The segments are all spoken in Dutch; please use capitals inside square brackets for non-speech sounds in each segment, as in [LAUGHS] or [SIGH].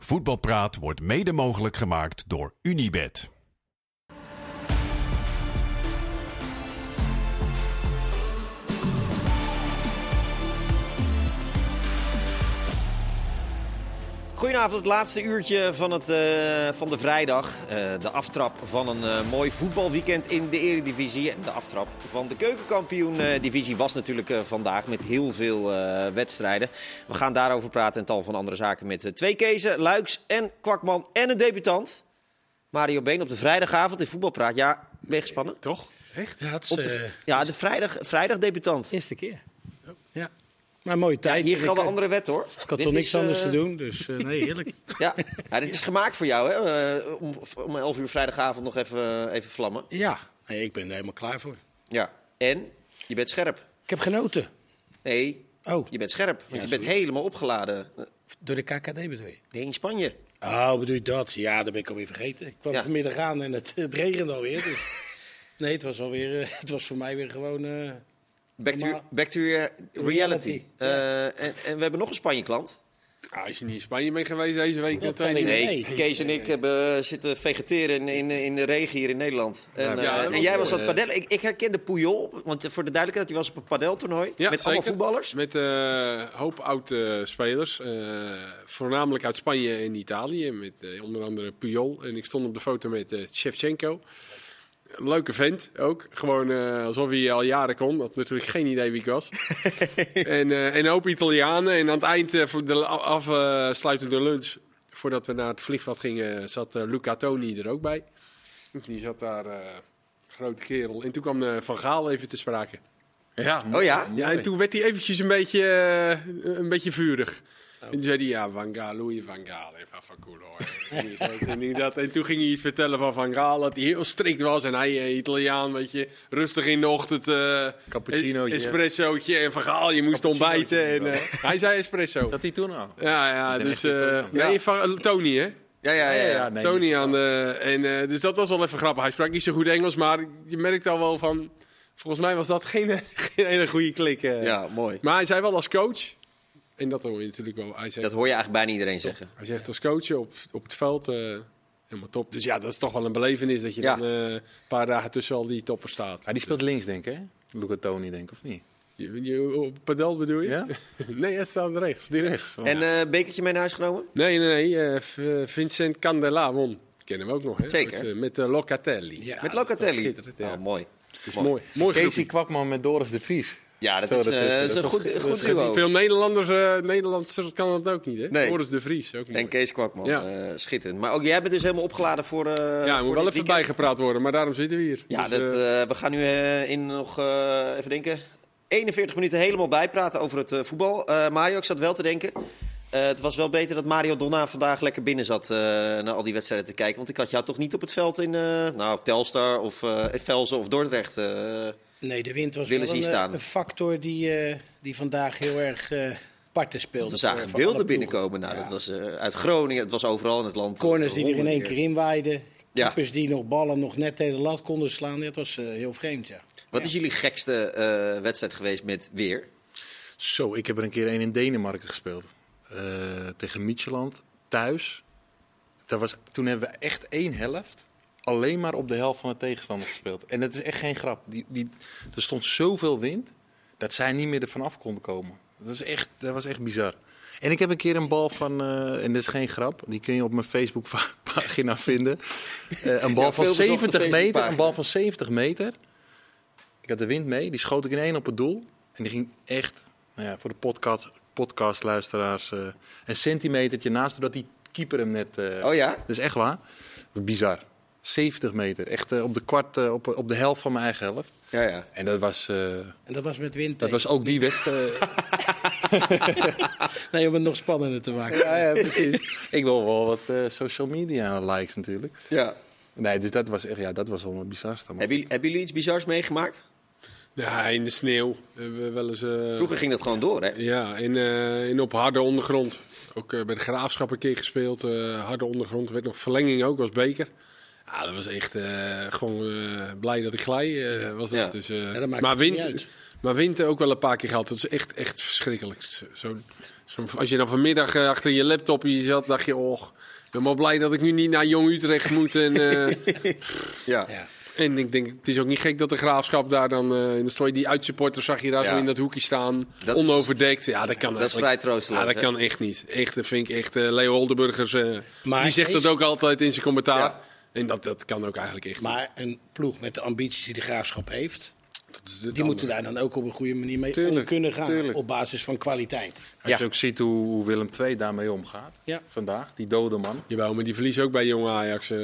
Voetbalpraat wordt mede mogelijk gemaakt door Unibed. Goedenavond, het laatste uurtje van, het, eh, van de vrijdag. Eh, de aftrap van een eh, mooi voetbalweekend in de Eredivisie. En de aftrap van de Keukenkampioen-divisie was natuurlijk eh, vandaag met heel veel eh, wedstrijden. We gaan daarover praten en tal van andere zaken met twee Kezen, Luiks en Kwakman en een debutant. Mario Been op de vrijdagavond in Voetbalpraat. Ja, ben je gespannen? Toch? Echt? Ja, het is, Op de, eh, ja, de vrijdag, vrijdag debutant. eerste keer. Maar mooie tijd. Hier gelden eh, andere wetten hoor. Ik had toch niks anders eh, te doen, dus eh, nee, heerlijk. [LAUGHS] Ja. ja, dit is gemaakt voor jou hè. Om, om 11 uur vrijdagavond nog even, even vlammen. ja, nee, ik ben er helemaal klaar voor. Ja, en je bent scherp. Ik heb genoten. Nee, Oh, je bent scherp. Want je bent helemaal opgeladen. door de KKD bedoel je? Nee, in Spanje. Oh, bedoel je dat? Ja, dat ben ik alweer vergeten. Ik kwam vanmiddag aan en het, het regende alweer. Dus. [LAUGHS] Nee, het was, alweer, het was voor mij weer gewoon... eh, Back to, Normaal. back to your reality. Eh, en, en we hebben nog een Spanje-klant. Ah, als je niet in Spanje bent geweest deze week, dan Dat niet. Nee, Nee. Kees en ik hebben zitten vegeteren in, in, in de regen hier in Nederland. En, Ja, eh, en jij was aan het eh, padellen. Ik, ik herkende Puyol, want voor de duidelijkheid, die was op een padeltoernooi. Ja, met allemaal zeker. voetballers. Met een hoop oude spelers. eh, voornamelijk uit Spanje en Italië. Met eh, onder andere Puyol. En ik stond op de foto met eh Shevchenko. Een Leuke vent ook. Gewoon eh, alsof hij al jaren kon. Had natuurlijk geen idee wie ik was. [LAUGHS] en, eh, en een hoop Italianen. En aan het eind eh, voor de afsluitende lunch, voordat we naar het vliegveld gingen, zat Luca Toni er ook bij. Die zat daar, eh, grote kerel. En toen kwam eh, Van Gaal even te sprake. Ja, Oh ja? Ja, en toen werd hij eventjes een beetje, een beetje vurig. En toen zei hij, ja, Van Gaal, Louis Van Gaal, even van cool hoor. En zo, en, die dat, en toen ging hij iets vertellen van Van Gaal, dat hij heel strikt was. En hij, eh, Italiaan, weet je, rustig in de ochtend, eh Cappuccinootje. espressootje. En Van Gaal, je moest ontbijten. En, eh, hij zei espresso. Dat hij toen al. Ja, ja, dus, eh, nee, van, Tony hè. Ja, ja, ja. ja. nee. Tony aan de. En, eh, dus dat was wel even grappig. Hij sprak niet zo goed Engels, maar je merkt al wel van. Volgens mij was dat geen, [LAUGHS] geen hele goede klik. eh. Ja, mooi. Maar hij zei wel als coach. En dat hoor je natuurlijk wel. Hij zegt, Dat hoor je eigenlijk bijna iedereen zeggen. hij zegt als coach op, op het veld. eh, helemaal top. Dus ja, dat is toch wel een belevenis dat je Ja. dan eh, een paar dagen tussen al die toppers staat. Ja, die speelt links, denk ik, hè? Luca Toni, denk ik, of niet? Je, je, op padel bedoel je? Ja? [LAUGHS] nee, hij staat rechts. Die rechts. Oh. En eh bekertje mee naar huis genomen? Nee, nee, nee. eh, Vincent Candela won. Ik ken hem ook nog, hè? Zeker. Met, met Locatelli. Ja, Met dat is toch Locatelli. Oh, mooi. Dus mooi. Mooi Casey groepje. Kwakman met Doris de Vries. Ja, dat Zo is, eh, ertussen. dat is een goed, dat duo. Veel Nederlanders, eh Nederlanders kan dat ook niet, hè? Nee. Boris de Vries, ook mooi. En Kees Kwakman, Ja. eh, schitterend. Maar ook jij bent dus helemaal opgeladen voor. eh ja, voor moet wel even bijgepraat worden, maar daarom zitten we hier. Ja, Dus, dat, we gaan nu eh, in nog eh, even denken. 41 minuten helemaal bijpraten over het eh, voetbal. Eh, Mario, ik zat wel te denken. eh, het was wel beter dat Mario Donna vandaag lekker binnen zat eh, naar al die wedstrijden te kijken. Want ik had jou toch niet op het veld in uh, nou, Telstar of uh, Velzen of Dordrecht. Nee, de wind was willen wel zien een, staan. een factor die, uh, die vandaag heel erg uh, parten speelde. We zagen beelden binnenkomen. Nou, ja. Dat was uh, uit Groningen, het was overal in het land. Corners die er in één keer in waaiden. Ja. Die nog ballen nog net tegen de lat konden slaan. Dat was uh, heel vreemd, ja. Wat ja. is jullie gekste uh, wedstrijd geweest met weer? Zo, ik heb er een keer een in Denemarken gespeeld. Uh, tegen Micheland, thuis. Daar was, toen hebben we echt één helft alleen maar op de helft van de tegenstander gespeeld. En dat is echt geen grap. Die, die, er stond zoveel wind dat zij niet meer ervan af konden komen. Dat, is echt, dat was echt bizar. En ik heb een keer een bal van, uh, en dat is geen grap, die kun je op mijn Facebookpagina [LAUGHS] vinden. Uh, een bal ja, van 70 meter, een bal van 70 meter. Ik had de wind mee, die schoot ik in één op het doel. En die ging echt, nou ja, voor de podcast, podcastluisteraars, uh, een centimetertje naast, doordat die keeper hem net... oh ja? Dat is echt waar. Bizar. 70 meter. Echt uh, op de kwart, uh, op, op de helft van mijn eigen helft. Ja, ja. En dat was. Uh, en dat was met wind. Dat was ook die wedstrijd. [LAUGHS] nee, om het nog spannender te maken. Ja, ja precies. [LAUGHS] Ik wil wel wat uh, social media likes natuurlijk. Ja. Nee, dus dat was echt, ja, dat was wel mijn bizarste. Hebben jullie, hebben jullie iets bizars meegemaakt? Ja, in de sneeuw. Hebben we wel eens, uh, Vroeger ging dat gewoon door, hè? Ja, in, uh, in op harde ondergrond. Ook uh, bij de graafschap een keer gespeeld. harde ondergrond. Er werd nog verlenging ook, was beker. Ja, dat was echt uh, gewoon uh, blij dat ik glij uh, was. Dat. Ja. Dus, ja, dat maar wind, Maar Winter ook wel een paar keer gehad. Dat is echt, echt verschrikkelijk. Zo, zo- als je dan vanmiddag eh, achter je laptop hier zat, dacht je... Oh, ik ben wel blij dat ik nu niet naar Jong Utrecht moet. En, eh, [LAUGHS] Ja. Ja. en ik denk, het is ook niet gek dat de graafschap daar dan... eh in de story die uitsupporters zag je daar Ja. zo in dat hoekje staan. Dat onoverdekt. Ja, dat kan Dat is vrij troosteloos. Ja, dat hè? kan echt niet. Echt, dat vind ik echt. eh, Leo Oldenburgers, eh, Maar die zegt dat ook altijd in zijn commentaar. Ja. En dat, dat kan ook eigenlijk echt. Maar een ploeg met de ambities die de graafschap heeft, Dat is de die moeten daar dan ook op een goede manier mee om kunnen gaan. tuurlijk. Op basis van kwaliteit. Als Ja. je ook ziet hoe, Willem II daarmee omgaat. Ja. Vandaag, die dode man. Jawel, maar die verliezen ook bij jonge Ajax. eh.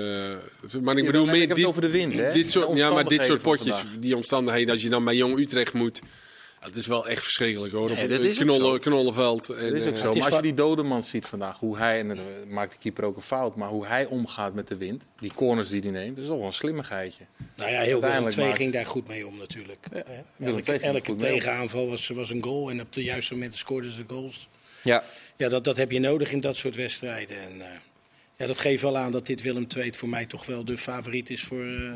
maar ik Ja, bedoel meer over de wind, hè? Dit soort, De ja, maar dit soort potjes, die omstandigheden, als je dan bij Jong Utrecht moet. Het is wel echt verschrikkelijk hoor. Nee, op dat is knollen, zo. knollenveld. En, Dat is ook eh, zo. Maar als je die dode man ziet vandaag, hoe hij, en dan maakt de keeper ook een fout, maar hoe hij omgaat met de wind, die corners die hij neemt, dat is toch wel een slimmigheidje. Nou ja, heel Willem II maakt- ging daar goed mee om natuurlijk. Willem Elke, tegenaanval was, was een goal en op de juiste momenten scoorden ze goals. Ja. Ja, dat, dat heb je nodig in dat soort wedstrijden. En, eh, ja, dat geeft wel aan dat dit Willem II voor mij toch wel de favoriet is voor eh,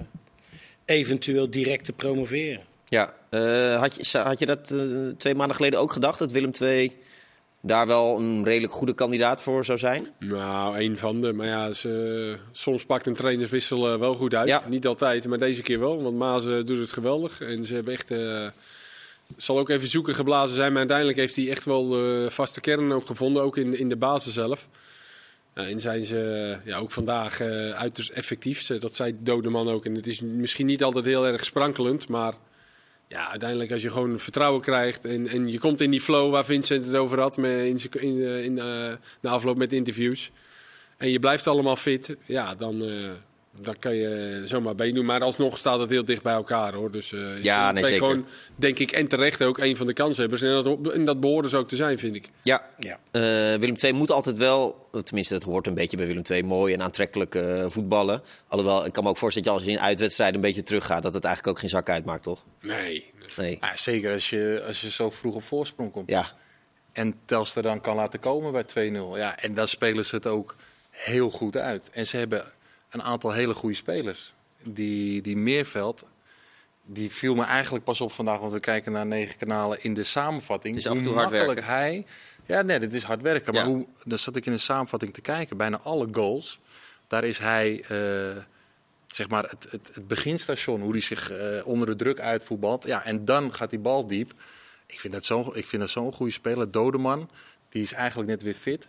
eventueel direct te promoveren. Ja, eh, had, je, had je dat eh, twee maanden geleden ook gedacht? Dat Willem II daar wel een redelijk goede kandidaat voor zou zijn? Nou, een van de. Maar ja, ze, soms pakt een trainerswissel eh, wel goed uit. Ja. Niet altijd, maar deze keer wel. Want Maas eh, doet het geweldig. En ze hebben echt. eh, zal ook even zoeken geblazen zijn. Maar uiteindelijk heeft hij echt wel de vaste kern ook gevonden. Ook in, in de basis zelf. Nou, en zijn ze ja, ook vandaag eh uiterst effectief. Dat zei Dodeman ook. En het is misschien niet altijd heel erg sprankelend. Maar ja, uiteindelijk als je gewoon vertrouwen krijgt. En, en je komt in die flow waar Vincent het over had. Met, in, in, eh, in eh, de afloop met interviews. En je blijft allemaal fit. Ja, dan, eh, dan kan je zomaar meedoen. Maar alsnog staat het heel dicht bij elkaar hoor. Dus eh Ja, Willem nee, zeker. gewoon, denk ik, en terecht ook een van de kanshebbers. En dat, en dat behoren ze ook te zijn, vind ik. Ja. Ja. Eh, Willem II moet altijd wel, tenminste dat hoort een beetje bij Willem II, mooi en aantrekkelijk eh, voetballen. Alhoewel, ik kan me ook voorstellen dat je als je in uitwedstrijden een beetje teruggaat, dat het eigenlijk ook geen zak uitmaakt, toch? Nee. Nee. Zeker als je, als je zo vroeg op voorsprong komt. Ja, En Telstar dan kan laten komen bij 2-0. Ja, en dan spelen ze het ook heel goed uit. En ze hebben een aantal hele goede spelers. Die, die Meerveld, die viel me eigenlijk pas op vandaag, want we kijken naar negen kanalen in de samenvatting. Het is af en toe hoe hard makkelijk werken. hij. Ja, nee, dit is hard werken. Maar Ja. hoe, dan zat ik in de samenvatting te kijken. Bijna alle goals, daar is hij, eh, zeg maar, het, het, het beginstation. Hoe hij zich eh, onder de druk uitvoetbalt. Ja, en dan gaat die bal diep. Ik vind dat zo'n ik vind dat zo'n goede speler. Dodeman, die is eigenlijk net weer fit.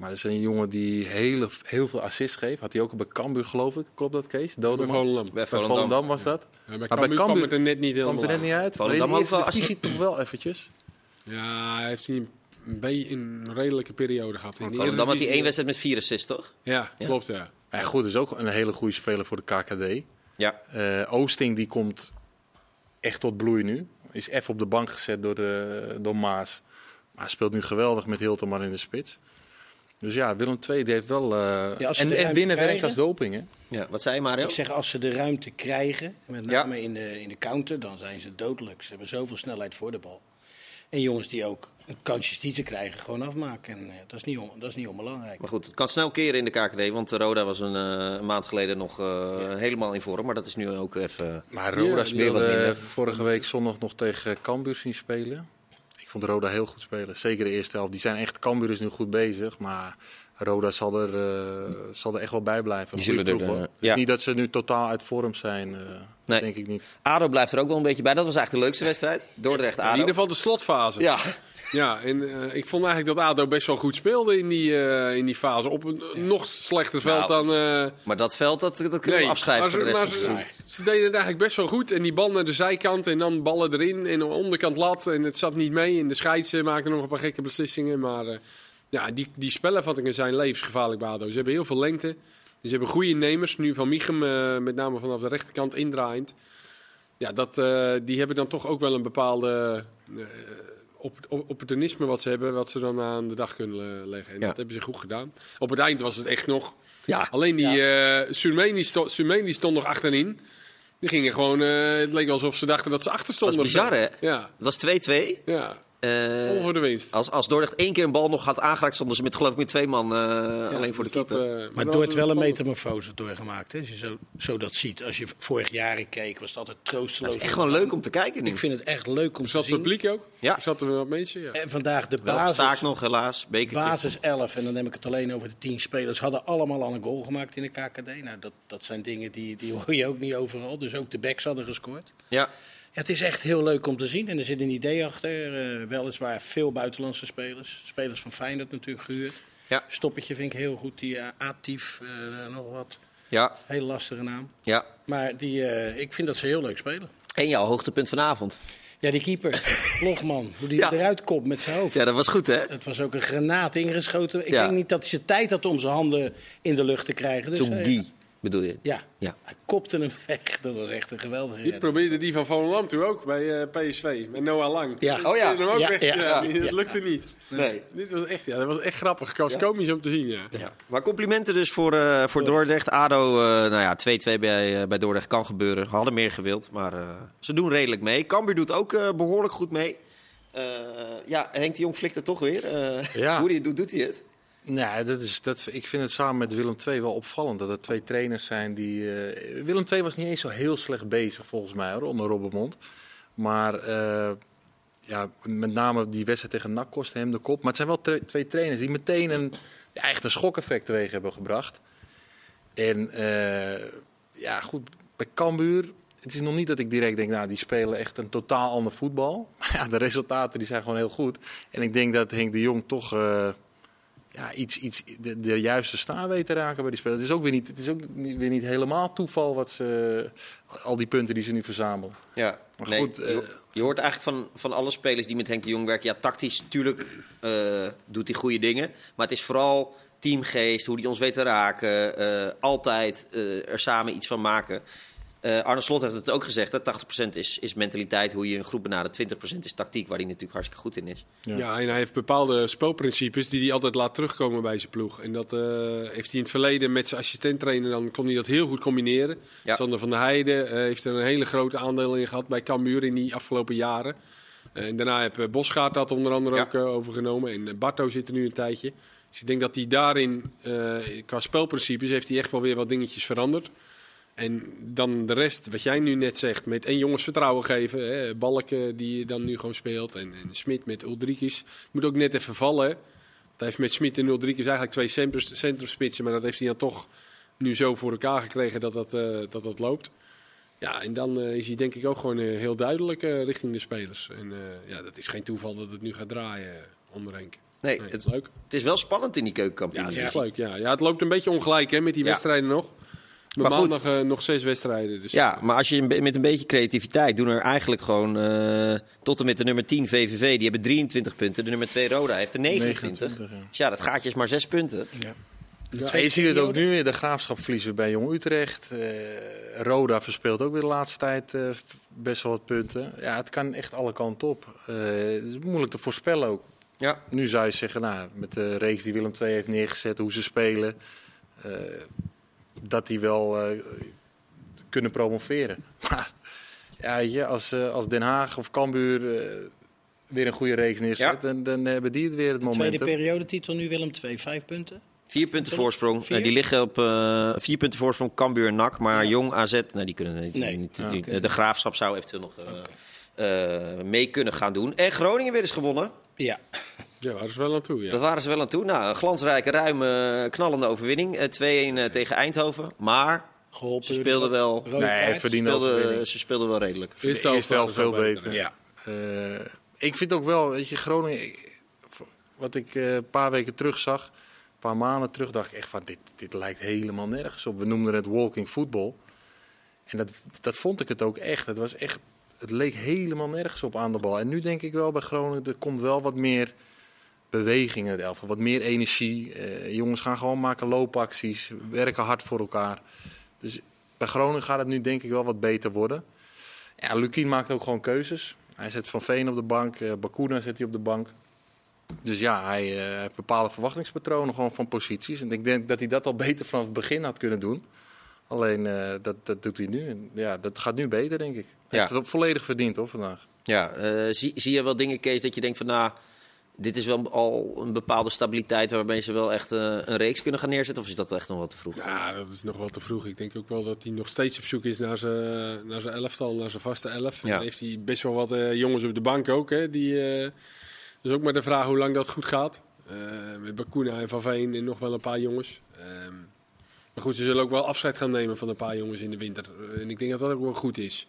Maar dat is een jongen die hele, heel veel assists geeft. Had hij ook bij Cambuur, geloof ik. Klopt dat, Kees? Bij Dodeman? Volendam. bij Bij Volendam. Volendam was dat. Ja, bij bij Cambuur kwam het er net niet helemaal Kwam er net niet uit. Maar Volendam eerste wel, toch wel eventjes. Ja, hij heeft een, beetje een redelijke periode gehad. In de dan had hij Eredivisie. één wedstrijd met vier assists, toch? Ja, Ja. klopt ja. Ja, goed, is ook een hele goede speler voor de KKD. Ja. Eh, Oosting die komt echt tot bloei nu. Is even op de bank gezet door, de, door Maas. Maar hij speelt nu geweldig met Hilterman in de spits. Dus ja, Willem II die heeft wel... eh, Ja, als ze en, en winnen werkt als doping, hè? ja. Wat zei je, Mario? Ik zeg, als ze de ruimte krijgen, met Ja. name in, de, in de counter, dan zijn ze dodelijk. Ze hebben zoveel snelheid voor de bal. En jongens die ook kansjes die ze krijgen, gewoon afmaken. En eh, dat, is niet on- dat is niet onbelangrijk. Maar goed, het kan snel keren in de KKD, want Roda was een, eh, een maand geleden nog eh, helemaal in vorm. Maar dat is nu ook even... Maar Roda speelde vorige week zondag nog tegen Cambuur zien spelen. Ik vond Roda heel goed spelen. Zeker de eerste helft. Die zijn echt, Cambuur is nu goed bezig. Maar Roda zal er, eh, zal er echt wel bij blijven. Die zullen er, ploeg, eh, ja. Niet dat ze nu totaal uit vorm zijn. eh, Nee. denk ik niet. ADO blijft er ook wel een beetje bij. Dat was eigenlijk de leukste wedstrijd. Dordrecht-ADO. In ieder geval de slotfase. Ja, Ja, en eh, ik vond eigenlijk dat ADO best wel goed speelde in die, eh, in die fase. Op een nog slechter veld Nou, dan... eh, maar dat veld dat, dat kunnen we afschrijven maar voor de ze- rest van het ze, seizoen. ze deden het eigenlijk best wel goed. En die bal naar de zijkant en dan ballen erin. En de onderkant lat. En het zat niet mee. En de scheids maakte nog een paar gekke beslissingen. Maar ja, die, die spellenvattingen zijn levensgevaarlijk bij ADO. Ze hebben heel veel lengte. Ze hebben goede nemers. Nu van Michem, met name vanaf de rechterkant indraaiend. Ja, dat, die hebben dan toch ook wel een bepaalde opportunisme wat ze hebben. Wat ze dan aan de dag kunnen eh, leggen. En Ja. dat hebben ze goed gedaan. Op het eind was het echt nog... Ja, Alleen die eh Surmeen die sto- Surmeen die stond nog achterin. Die gingen gewoon, eh, het leek alsof ze dachten dat ze achter dat stonden. was bizar hè? Ja, Het was 2-2. ja. Eh, Vol voor de winst. als, als Dordrecht één keer een bal nog had aangeraakt, stonden ze met geloof ik met twee man eh, alleen voor de Dus dat, keeper. eh, Maar het wel een metamorfose doorgemaakt. Hè? Als je zo, zo dat ziet. Als je vorig jaar keek, was het altijd troosteloos. het is echt gewoon leuk om te kijken nu. Ik vind het echt leuk om Er te zat zien. publiek ook? Ja. Er zaten wel wat mensen, ja. En vandaag de basis, staak nog helaas, bekertje. basis 11, en dan heb ik het alleen over de 10 spelers, hadden allemaal al een goal gemaakt in de KKD. Nou, dat, dat zijn dingen die, die hoor je ook niet overal. Dus ook de backs hadden gescoord. Ja. Het is echt heel leuk om te zien. En er zit een idee achter. eh, weliswaar veel buitenlandse spelers. Spelers van Feyenoord natuurlijk gehuurd. Ja. Stoppertje vind ik heel goed. Die uh, Atief, eh, nog wat. Ja, Heel lastige naam. ja. Maar die, eh, ik vind dat ze heel leuk spelen. En jouw hoogtepunt vanavond. Ja, die keeper, [LAUGHS] Logman, hoe die Ja. eruit komt met zijn hoofd. Ja, dat was goed hè? Het was ook een granaat ingeschoten. Ik Ja. denk niet dat hij zijn tijd had om zijn handen in de lucht te krijgen. Dus, eh, die, bedoel je? Ja. Ja. hij kopte hem weg. Dat was echt een geweldige Je probeerde die van Volendam toen ook bij eh, PSV. Met Noah Lang. Ja. Oh ja. hem ook Ja, weg. ja, Dat lukte niet. Nee. Dit was echt, ja, dat was echt grappig. Het was komisch om te zien, ja. Ja. Maar complimenten dus voor, eh, voor Dordrecht. ADO, eh, nou ja, 2-2 bij, eh, bij Dordrecht kan gebeuren. Hadden meer gewild, maar eh, ze doen redelijk mee. Cambuur doet ook eh, behoorlijk goed mee. Eh, ja, Henk de Jong flikt het toch weer. Eh, Ja. [LAUGHS] Hoe die, doet, doet hij het? Ja, dat is, dat, ik vind het samen met Willem II wel opvallend dat er twee trainers zijn die. eh, Willem II was niet eens zo heel slecht bezig volgens mij hoor, onder Robbermond. Maar eh, ja, met name die wedstrijd tegen NAC kostte hem de kop. Maar het zijn wel twee trainers die meteen een, ja, echt een schokeffect teweeg hebben gebracht. En eh, ja, goed, bij Cambuur. Het is nog niet dat ik direct denk, nou, die spelen echt een totaal ander voetbal. [LAUGHS] Maar ja, de resultaten die zijn gewoon heel goed. En ik denk dat Henk de Jong toch ja, iets, iets de, de juiste staan weet te raken bij die spelers. Het is ook weer niet, het is ook niet, weer niet helemaal toeval wat ze, al die punten die ze nu verzamelen. Ja, Maar nee, goed, eh, je, je hoort eigenlijk van, van alle spelers die met Henk de Jong werken. Ja, tactisch natuurlijk eh, doet hij goede dingen. Maar het is vooral teamgeest, hoe hij ons weet te raken. eh, altijd eh, er samen iets van maken. Eh, Arne Slot heeft het ook gezegd. Dat 80% is, is mentaliteit, hoe je een groep benadert. 20% is tactiek, waar hij natuurlijk hartstikke goed in is. Ja. Ja. en hij heeft bepaalde spelprincipes die hij altijd laat terugkomen bij zijn ploeg. En dat eh, heeft hij in het verleden met zijn assistent-trainer, dan kon hij dat heel goed combineren. Ja. Sander van der Heijden eh, heeft er een hele grote aandeel in gehad bij Cambuur in die afgelopen jaren. En daarna heeft uh, Bosgaard dat onder andere Ja. ook overgenomen. En Barto zit er nu een tijdje. Dus ik denk dat hij daarin, eh, qua spelprincipes, heeft hij echt wel weer wat dingetjes veranderd. En dan de rest, wat jij nu net zegt, met één jongens vertrouwen geven. Hè, Balken die dan nu gewoon speelt. En, en Smit met Ulrikis. Het moet ook net even vallen. Hij heeft met Smit en Ulrikis eigenlijk twee centrum- centrumspitsen. Maar dat heeft hij dan toch nu zo voor elkaar gekregen dat dat, eh, dat, dat loopt. Ja, en dan eh, is hij denk ik ook gewoon eh, heel duidelijk richting de spelers. En ja, dat is geen toeval dat het nu gaat draaien onder Henk. Nee, Nee, het, het is leuk. het is wel spannend in die Ja, keukenkampioen. het is echt leuk. Ja. ja, het loopt een beetje ongelijk hè, met die Ja. wedstrijden nog. Maar, Maar goed. maandag eh, nog zes wedstrijden. Dus, Ja, maar als je met een beetje creativiteit doen er eigenlijk gewoon eh, tot en met de nummer 10 VVV, die hebben 23 punten. De nummer 2 Roda heeft er 29. 29, ja. Dus ja, dat gaatje is maar 6 punten. Ja, je ziet het ook nu weer. De graafschap verliezen bij Jong Utrecht. Eh, Roda verspeelt ook weer de laatste tijd eh, best wel wat punten. Ja, het kan echt alle kanten op. Eh, het is moeilijk te voorspellen ook. Ja, Nu zou je zeggen, nou, met de reeks die Willem II heeft neergezet, hoe ze spelen, eh, dat die wel eh, kunnen promoveren. [LAUGHS] Maar ja, weet je, als, eh, als Den Haag of Cambuur eh, weer een goede reeks neerzet, Ja. dan, dan hebben die het weer het Tweede momentum. periodetitel nu Willem 2, vijf punten. vier punten voorsprong. Vier? Die liggen op eh, vier punten voorsprong, Cambuur en NAC. Maar Jong, AZ, nou, die kunnen niet. Nee. niet- die- oké. De Graafschap zou eventueel nog eh, eh, mee kunnen gaan doen. En Groningen weer eens gewonnen. Ja, Ja, waar is wel aan toe. Ja. Dat waren ze wel aan toe. Nou, een glansrijke, ruime, knallende overwinning. Eh, 2-1 eh, tegen Eindhoven. Maar geholpen. ze speelden de wel, Nee, verdiende speelden, ze speelden wel redelijk. De eerste helft waren veel beter. Ja. Eh, ik vind ook wel, weet je, Groningen, wat ik eh, een paar weken terug zag, een paar maanden terug, dacht ik echt van, dit, dit lijkt helemaal nergens op. We noemden het walking football. En dat, dat vond ik het ook echt. Het was echt, het leek helemaal nergens op aan de bal. En nu denk ik wel bij Groningen, er komt wel wat meer beweging in het elftal. Wat meer energie. Eh, jongens gaan gewoon maken loopacties, werken hard voor elkaar. Dus bij Groningen gaat het nu denk ik wel wat beter worden. Ja, Lukien maakt ook gewoon keuzes. Hij zet Van Veen op de bank, eh Bakuna zet hij op de bank. Dus ja, hij eh, heeft bepaalde verwachtingspatronen gewoon van posities. En ik denk dat hij dat al beter vanaf het begin had kunnen doen. Alleen dat, dat doet hij nu. En ja, dat gaat nu beter, denk ik. Hij Ja. heeft het volledig verdiend hoor, vandaag. Ja, zie, zie je wel dingen, Kees, dat je denkt van nou, dit is wel al een bepaalde stabiliteit waarmee ze wel echt eh, een reeks kunnen gaan neerzetten? Of is dat echt nog wat te vroeg? Ja, dat is nog wel te vroeg. Ik denk ook wel dat hij nog steeds op zoek is naar zijn, naar zijn elftal, naar zijn vaste elf. Ja. En heeft hij best wel wat eh, jongens op de bank ook. Hè, die, dus ook maar de vraag hoe lang dat goed gaat. Met Bakuna en Van Veen en nog wel een paar jongens. Ehm, maar goed, ze zullen ook wel afscheid gaan nemen van een paar jongens in de winter. En ik denk dat dat ook wel goed is.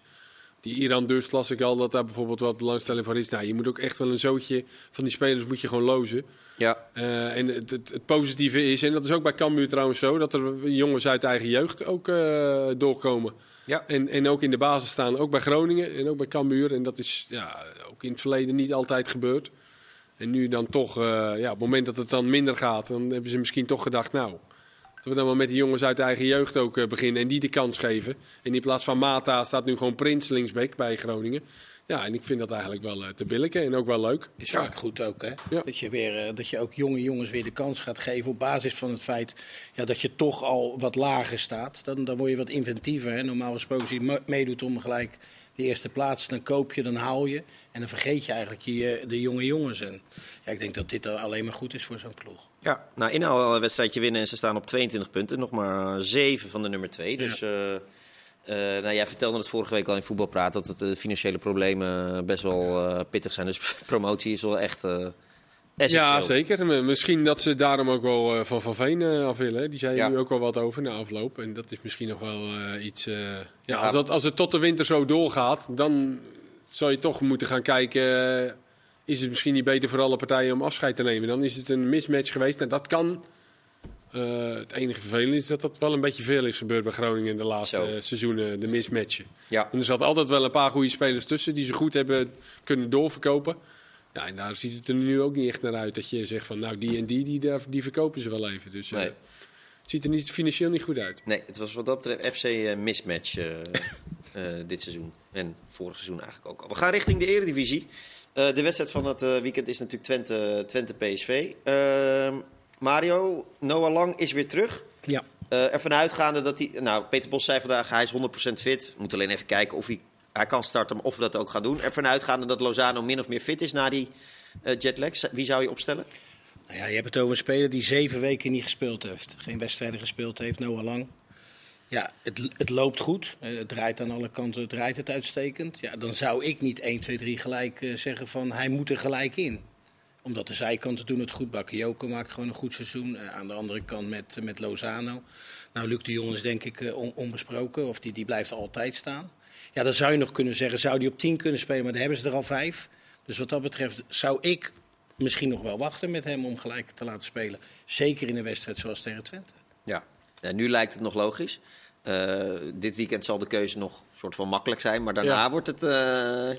Die Iran dus las ik al dat daar bijvoorbeeld wat belangstelling voor is. Nou, je moet ook echt wel een zootje van die spelers moet je gewoon lozen. Ja, Eh, en het, het, het positieve is, en dat is ook bij Cambuur trouwens zo, dat er jongens uit eigen jeugd ook eh, doorkomen. Ja. En, en ook in de basis staan, ook bij Groningen en ook bij Cambuur. En dat is ja, ook in het verleden niet altijd gebeurd. En nu dan toch, eh, ja, op het moment dat het dan minder gaat, dan hebben ze misschien toch gedacht, nou, we dan maar met die jongens uit de eigen jeugd ook eh, beginnen en die de kans geven. En in plaats van Mata staat nu gewoon Prins linksback bij Groningen. Ja, en ik vind dat eigenlijk wel eh, te billijken en ook wel leuk. Is Ja. vaak goed ook, hè? Ja. Dat, je weer, eh, dat je ook jonge jongens weer de kans gaat geven op basis van het feit ja, dat je toch al wat lager staat. Dan, dan word je wat inventiever. Hè? Normaal gesproken, als je me- meedoet om gelijk de eerste plaats, dan koop je, dan haal je. En dan vergeet je eigenlijk je, de jonge jongens. En ja, ik denk dat dit alleen maar goed is voor zo'n ploeg. Ja. nou inhaal een wedstrijdje winnen en ze staan op 22 punten. Nog maar 7 van de nummer 2. Dus eh, eh, nou, jij vertelde het vorige week al in voetbalpraat dat het, de financiële problemen best wel eh, pittig zijn. Dus [LAUGHS] promotie is wel echt eh essentieel. Ja, zeker. Misschien dat ze daarom ook wel eh, van Van Veen eh, af willen. Die zei Ja. nu ook wel wat over na afloop. En dat is misschien nog wel eh, iets... eh, ja, Ja. Als, dat, als het tot de winter zo doorgaat, dan zou je toch moeten gaan kijken... is het misschien niet beter voor alle partijen om afscheid te nemen? Dan is het een mismatch geweest. En dat kan... Eh, het enige vervelende is dat dat wel een beetje veel is gebeurd bij Groningen in de laatste Zo. eh, seizoenen, de mismatchen. Ja. En er zat altijd wel een paar goede spelers tussen die ze goed hebben kunnen doorverkopen. Ja, en daar ziet het er nu ook niet echt naar uit dat je zegt van nou die en die, die, die verkopen ze wel even. Dus eh, Nee. het ziet er niet, financieel niet goed uit. Nee, het was wat dat betreft FC mismatch [LAUGHS] dit seizoen. En vorig seizoen eigenlijk ook al. We gaan richting de Eredivisie. Eh, de wedstrijd van het eh, weekend is natuurlijk Twente, Twente PSV. Ehm, Mario, Noah Lang is weer terug. Ja. Eh ervan uitgaande dat hij... Nou, Peter Bos zei vandaag, hij is 100% fit. We moeten alleen even kijken of hij, hij kan starten, of we dat ook gaan doen. Ervan uitgaande dat Lozano min of meer fit is na die jetlag. Wie zou je opstellen? Nou ja, je hebt het over een speler die zeven weken niet gespeeld heeft. Geen wedstrijden gespeeld heeft, Noah Lang. Ja, het, het loopt goed. Eh, Het draait aan alle kanten, het draait het uitstekend. Ja, dan zou ik niet 1, 2, 3 gelijk eh, zeggen van hij moet er gelijk in. Omdat de zijkanten doen het goed. Bakayoko maakt gewoon een goed seizoen. Eh, aan de andere kant met, met Lozano. Nou, Luc de Jong is denk ik on- onbesproken. Of die, die blijft altijd staan. Ja, dan zou je nog kunnen zeggen, zou die op 10 kunnen spelen. Maar dan hebben ze er al vijf. Dus wat dat betreft zou ik misschien nog wel wachten met hem om gelijk te laten spelen. Zeker in een wedstrijd zoals tegen Twente. Ja, en nu lijkt het nog logisch. Eh, dit weekend zal de keuze nog soort van makkelijk zijn, maar daarna Ja. wordt het. eh,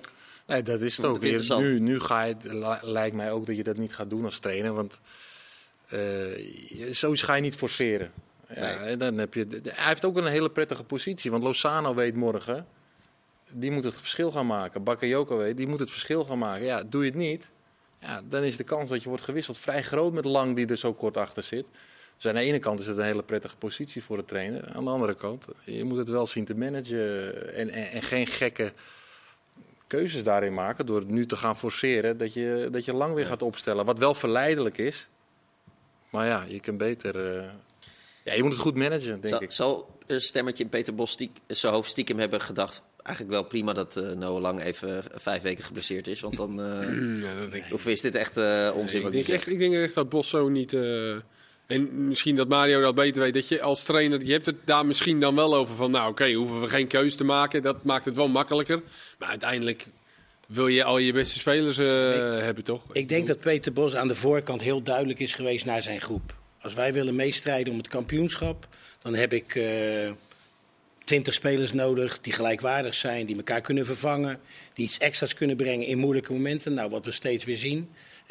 Nee, dat is het ook. Je- nu, nu ga je, lijkt mij ook dat je dat niet gaat doen als trainer. Want je- zoiets ga je niet forceren. Ja, Nee. dan heb je, hij heeft ook een hele prettige positie. Want Lozano weet morgen, die moet het verschil gaan maken. Bakayoko weet, die moet het verschil gaan maken. Ja, doe je het niet, ja, dan is de kans dat je wordt gewisseld vrij groot met Lang die er zo kort achter zit. Dus aan de ene kant is het een hele prettige positie voor de trainer. Aan de andere kant, je moet het wel zien te managen. En, en, en geen gekke keuzes daarin maken door het nu te gaan forceren dat je, dat je lang weer gaat opstellen. Wat wel verleidelijk is. Maar ja, je kunt beter. eh, ja, je moet het goed managen, denk zal, ik. zal een stemmetje Peter Bos stiek, zijn hoofd stiekem hebben gedacht. Eigenlijk wel prima dat eh Noah Lang even eh, vijf weken geblesseerd is. Want dan. eh, [LAUGHS] Ja, dat denk ik. Of is dit echt eh, onzin ik, wat denk hij echt, ik denk echt dat Bos zo niet... eh, en misschien dat Mario dat beter weet. Dat je als trainer, je hebt het daar misschien dan wel over van... Nou oké, hoeven we geen keuze te maken. Dat maakt het wel makkelijker. Maar uiteindelijk wil je al je beste spelers eh, hebben, toch? Ik denk dat Peter Bos aan de voorkant heel duidelijk is geweest naar zijn groep. Als wij willen meestrijden om het kampioenschap, dan heb ik twintig spelers nodig die gelijkwaardig zijn, die elkaar kunnen vervangen, die iets extra's kunnen brengen in moeilijke momenten. Nou, wat we steeds weer zien.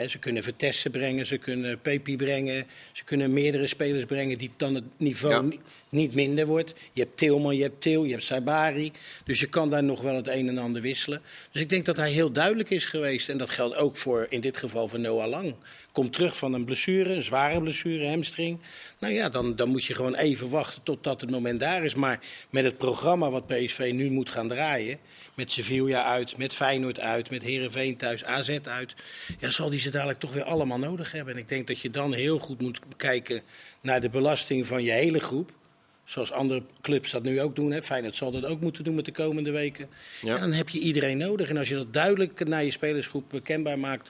Ze kunnen Vertesse brengen, ze kunnen Pepi brengen, ze kunnen meerdere spelers brengen die dan het niveau Ja. niet minder wordt. Je hebt Tilman, je hebt Til, je hebt Saibari. Dus je kan daar nog wel het een en ander wisselen. Dus ik denk dat hij heel duidelijk is geweest. En dat geldt ook voor, in dit geval voor Noah Lang. Komt terug van een blessure, een zware blessure, hamstring. Nou ja, dan, dan moet je gewoon even wachten totdat het moment daar is. Maar met het programma wat PSV nu moet gaan draaien... met Sevilla uit, met Feyenoord uit, met Herenveen thuis, AZ uit... ja, zal die ze dadelijk toch weer allemaal nodig hebben. En ik denk dat je dan heel goed moet kijken naar de belasting van je hele groep... Zoals andere clubs dat nu ook doen. Hè. Feyenoord zal dat ook moeten doen met de komende weken. Ja. Ja. dan heb je iedereen nodig. En als je dat duidelijk naar je spelersgroep bekendbaar maakt...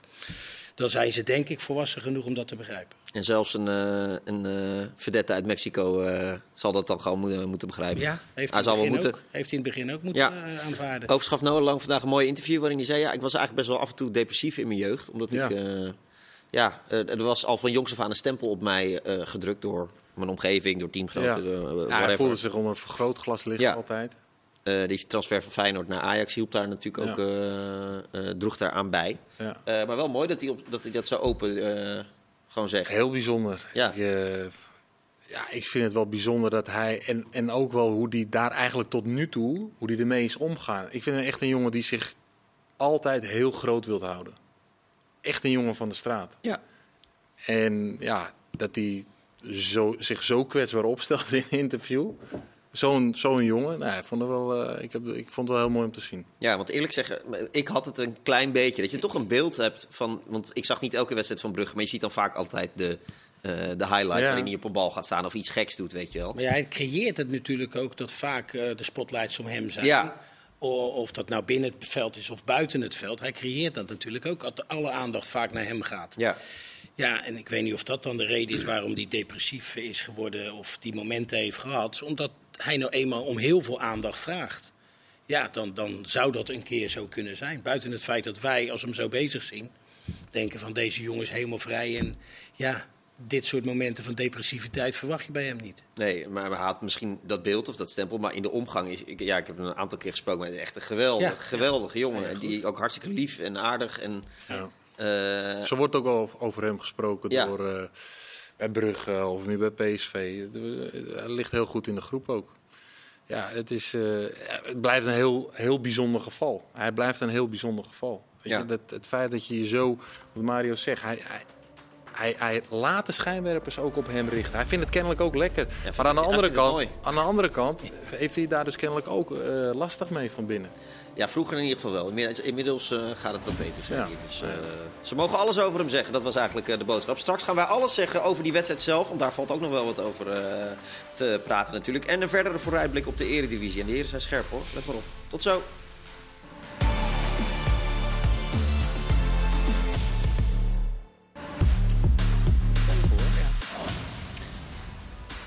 dan zijn ze denk ik volwassen genoeg om dat te begrijpen. En zelfs een, eh een eh, vedette uit Mexico eh, zal dat dan gewoon moeten, moeten begrijpen. Ja, heeft Hij hij, zal wel in het begin moeten. ook, heeft hij in het begin ook moeten Ja. aanvaarden. Overigens gaf Noah Lang vandaag een mooi interview waarin hij zei... Ja, ik was eigenlijk best wel af en toe depressief in mijn jeugd. Omdat Ja. ik... eh, ja, er was al van jongs af aan een stempel op mij eh, gedrukt door mijn omgeving, door Ja. teamgenoten. eh, Ja, hij voelde zich onder een vergrootglas liggen Ja. altijd. Eh, die transfer van Feyenoord naar Ajax hielp daar natuurlijk Ja. ook, eh, eh, droeg daar aan bij. Ja. Maar wel mooi dat hij, op, dat, hij dat zo open gewoon zegt. Heel bijzonder. Ja. Ik, ja, ik vind het wel bijzonder dat hij... En, en ook wel hoe die daar eigenlijk tot nu toe... hoe die ermee is omgaan. Ik vind hem echt een jongen die zich altijd heel groot wilt houden. Echt een jongen van de straat. Ja. En ja, dat hij zo, zich zo kwetsbaar opstelt in een interview. Zo'n zo'n jongen, nou, ik, vond het wel, eh, ik, heb, ik vond het wel heel mooi om te zien. Ja, want eerlijk zeggen, ik had het een klein beetje. Dat je toch een beeld hebt van. Want ik zag niet elke wedstrijd van Brugge, maar je ziet dan vaak altijd de, eh, de highlight Ja. waarin hij op een bal gaat staan of iets geks doet, weet je wel. Maar ja, hij creëert het natuurlijk ook dat vaak eh, de spotlights om hem zijn. Ja. O- Of dat nou binnen het veld is of buiten het veld. Hij creëert dat natuurlijk ook, dat alle aandacht vaak naar hem gaat. Ja, Ja, en ik weet niet of dat dan de reden is waarom hij depressief is geworden of die momenten heeft gehad. Omdat hij nou eenmaal om heel veel aandacht vraagt. Ja, dan, dan zou dat een keer zo kunnen zijn. Buiten het feit dat wij, als we hem zo bezig zien, denken van deze jongen is helemaal vrij. En ja, dit soort momenten van depressiviteit verwacht je bij hem niet. nee, maar hij had misschien dat beeld of dat stempel. Maar in de omgang is. Ik, ja, ik heb hem een aantal keer gesproken met echt een geweldig, Ja. geweldige jongen. Ja, die ook hartstikke lief en aardig. En, Ja. Zo wordt ook al over hem gesproken Ja. door eh, bij Brugge of nu bij PSV. Het, eh, Hij ligt heel goed in de groep ook. Ja, het, is, eh, het blijft een heel, heel bijzonder geval. Hij blijft een heel bijzonder geval. Weet Ja. je, dat, het feit dat je je zo, wat Mario zegt, hij, hij, hij, hij laat de schijnwerpers ook op hem richten. Hij vindt het kennelijk ook lekker. vindt maar aan de, andere het kant, aan de andere kant heeft hij daar dus kennelijk ook eh, lastig mee van binnen. Ja, vroeger in ieder geval wel. Inmiddels, inmiddels eh, gaat het wat beter. Zeg Ja. Dus, eh, ze mogen alles over hem zeggen. Dat was eigenlijk eh, de boodschap. Straks gaan wij alles zeggen over die wedstrijd zelf. Want daar valt ook nog wel wat over te praten natuurlijk. En een verdere vooruitblik op de eredivisie. En de heren zijn scherp hoor. Let maar op. Tot zo.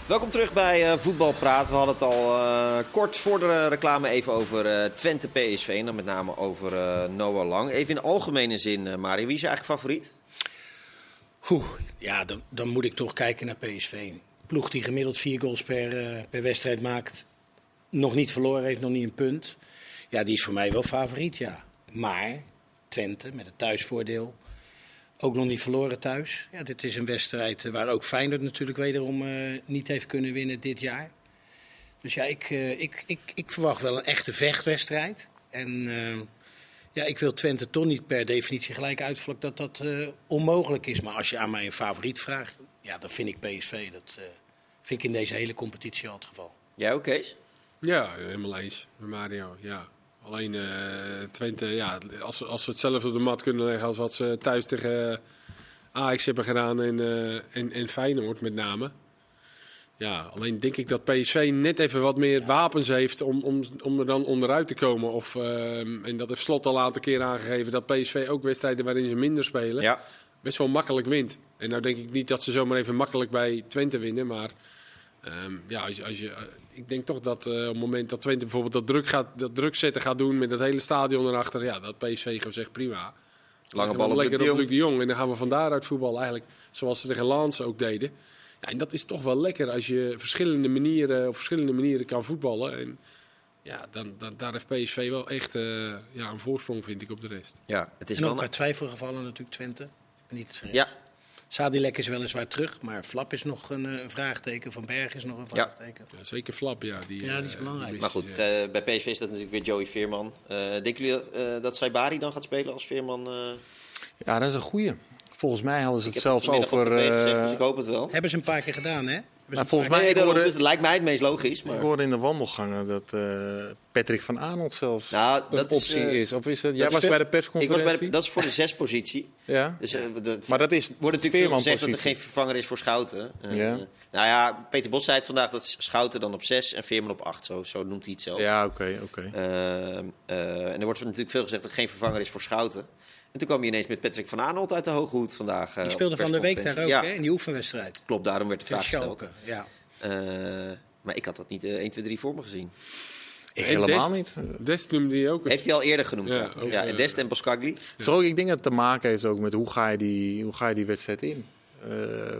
Welkom terug bij eh Voetbalpraat. We hadden het al eh, kort voor de reclame even over eh, Twente PSV. En dan met name over Noah Lang. Even in algemene zin, Mario. Wie is eigenlijk favoriet? Oeh, ja, dan, dan moet ik toch kijken naar PSV. Ploeg die gemiddeld vier goals per, per wedstrijd maakt. Nog niet verloren heeft, nog niet een punt. Ja, die is voor mij wel favoriet, ja. Maar Twente met het thuisvoordeel. Ook nog niet verloren thuis. Ja, dit is een wedstrijd eh, waar ook Feyenoord natuurlijk wederom eh, niet heeft kunnen winnen dit jaar. Dus ja, ik, eh, ik, ik, ik verwacht wel een echte vechtwedstrijd. En ja, ik wil Twente toch niet per definitie gelijk uitvlak dat dat eh, onmogelijk is. Maar als je aan mij een favoriet vraagt, ja, dan vind ik PSV. Dat eh, vind ik in deze hele competitie al het geval. Jij ook, Kees? Ja, helemaal eens met Mario. Ja. Alleen eh, Twente, ja, als, als ze hetzelfde op de mat kunnen leggen als wat ze thuis tegen eh, Ajax hebben gedaan en, eh, en, en Feyenoord met name. Ja, alleen denk ik dat PSV net even wat meer wapens heeft om, om, om er dan onderuit te komen. Of, ehm, en dat heeft Slot al een aantal keer aangegeven dat PSV ook wedstrijden waarin ze minder spelen Ja. best wel makkelijk wint. En nou denk ik niet dat ze zomaar even makkelijk bij Twente winnen. Maar ehm, ja, als je, als je, ik denk toch dat eh, op het moment dat Twente bijvoorbeeld dat druk, gaat, dat druk zetten gaat doen met dat hele stadion erachter. Ja, dat PSV gewoon zegt prima. Lange bal op lekker de op Jong. Luc de Jong. En dan gaan we van daaruit voetbal eigenlijk zoals ze tegen Lans ook deden. Ja, en dat is toch wel lekker als je verschillende manieren, op verschillende manieren kan voetballen. En ja, dan, dan, daar heeft PSV wel echt eh, ja, een voorsprong, vind ik, op de rest. Ja, het is En wel... ook een- bij twijfelgevallen natuurlijk Twente. Niet het. Ja, Sadilek is weliswaar terug, maar Flap is nog een, eh, een vraagteken. Van Berg is nog een vraagteken. Ja, zeker Flap, ja. Die, Ja, die is eh, belangrijk. maar goed, eh, bij PSV is dat natuurlijk weer Joey Veerman. Eh denken jullie dat, eh dat Saibari dan gaat spelen als Veerman? eh? Ja, dat is een goeie. Volgens mij hadden ze Ik het zelfs over... gezegd, dus eh, ik hoop het wel. Hebben ze een paar keer gedaan, hè? Nou, een volgens mij- Nee, hoorde- dus het lijkt mij het meest logisch. Maar... Ik hoorde in de wandelgangen dat eh, Patrick van Aanholt zelfs Nou, een dat is, optie eh, is. Of is dat, jij was bij de ik was persconferentie? bij de, dat is voor de zespositie. [LAUGHS] Ja? Dus, eh, dat, Maar dat is wordt natuurlijk veel gezegd dat er geen vervanger is voor Schouten. Ja. Nou ja, Peter Bos zei het vandaag dat Schouten dan op 6 en Veerman op 8. Zo, zo noemt hij het zelf. Ja, oké, oké. Eh, eh, en er wordt natuurlijk veel gezegd dat er geen vervanger is voor Schouten. En toen kwam je ineens met Patrick van Aanholt uit de Hoge Hoed vandaag. eh, Die op speelde de van de week daar ook, hè? Ja, In die oefenwedstrijd. klopt. Daarom werd de vraag gesteld. Ja. Eh, maar ik had dat niet eh, 1, 2, 3 voor me gezien. Helemaal Dest, niet. Dest noemde hij ook. Heeft hij al eerder genoemd. Ja, Ja, ook, ja. eh, Dest en Boskagli. Zo, ik denk dat het te maken heeft ook met hoe ga je die, hoe ga je die wedstrijd in. Eh,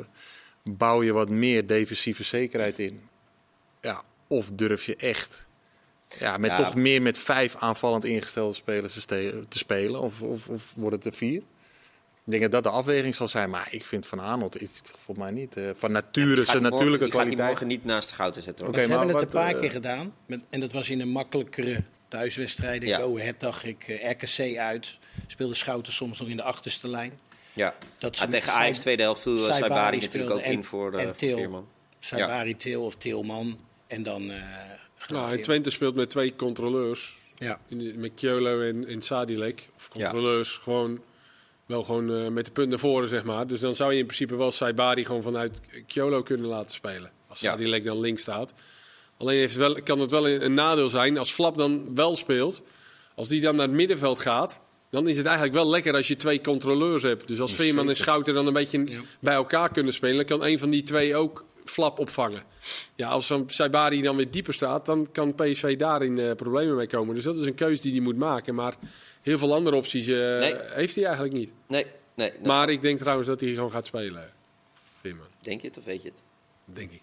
bouw je wat meer defensieve zekerheid in? Ja, of durf je echt ja, met Ja. toch meer met vijf aanvallend ingestelde spelers te, spelen? Of, of, of wordt het er vier? Ik denk dat dat de afweging zal zijn. Maar ik vind Van Aanholt is het voor mij niet. eh, van nature, zijn hij morgen- natuurlijke die gaat hij kwaliteit. morgen niet naast de Schouten zetten. Ze hebben maar het een paar eh, keer gedaan. Met, en dat was in een makkelijkere thuiswedstrijden. Ja. Go Ahead dacht ik, eh, RKC uit. Speelde Schouten soms nog in de achterste lijn. Ja. Dat Ah, ze tegen Ajax tweede helft viel Saibari Saibari natuurlijk ook in voor, en eh voor Til. Veerman. Saibari, Til of Tilman. En dan... Nou, en. Twente speelt met twee controleurs. Ja. In met Kjolo en, en Sadilek. Of controleurs. Gewoon, wel gewoon eh, met de punt naar voren, zeg maar. Dus dan zou je in principe wel Saibari gewoon vanuit Kjolo kunnen laten spelen. Als Ja. Sadilek dan links staat. Alleen heeft wel, kan het wel een, een nadeel zijn als Flap dan wel speelt. Als die dan naar het middenveld gaat. Dan is het eigenlijk wel lekker als je twee controleurs hebt. Dus als Veerman en Schouten dan een beetje Ja. bij elkaar kunnen spelen, dan kan een van die twee ook Flap opvangen. Ja, als dan Saibari dan weer dieper staat, dan kan PSV daarin eh, problemen mee komen. Dus dat is een keuze die hij moet maken. Maar heel veel andere opties eh, Nee. heeft hij eigenlijk niet. Nee, nee. nee. Maar ik denk trouwens dat hij gewoon gaat spelen. Veerman, Denk je het of weet je het? denk ik.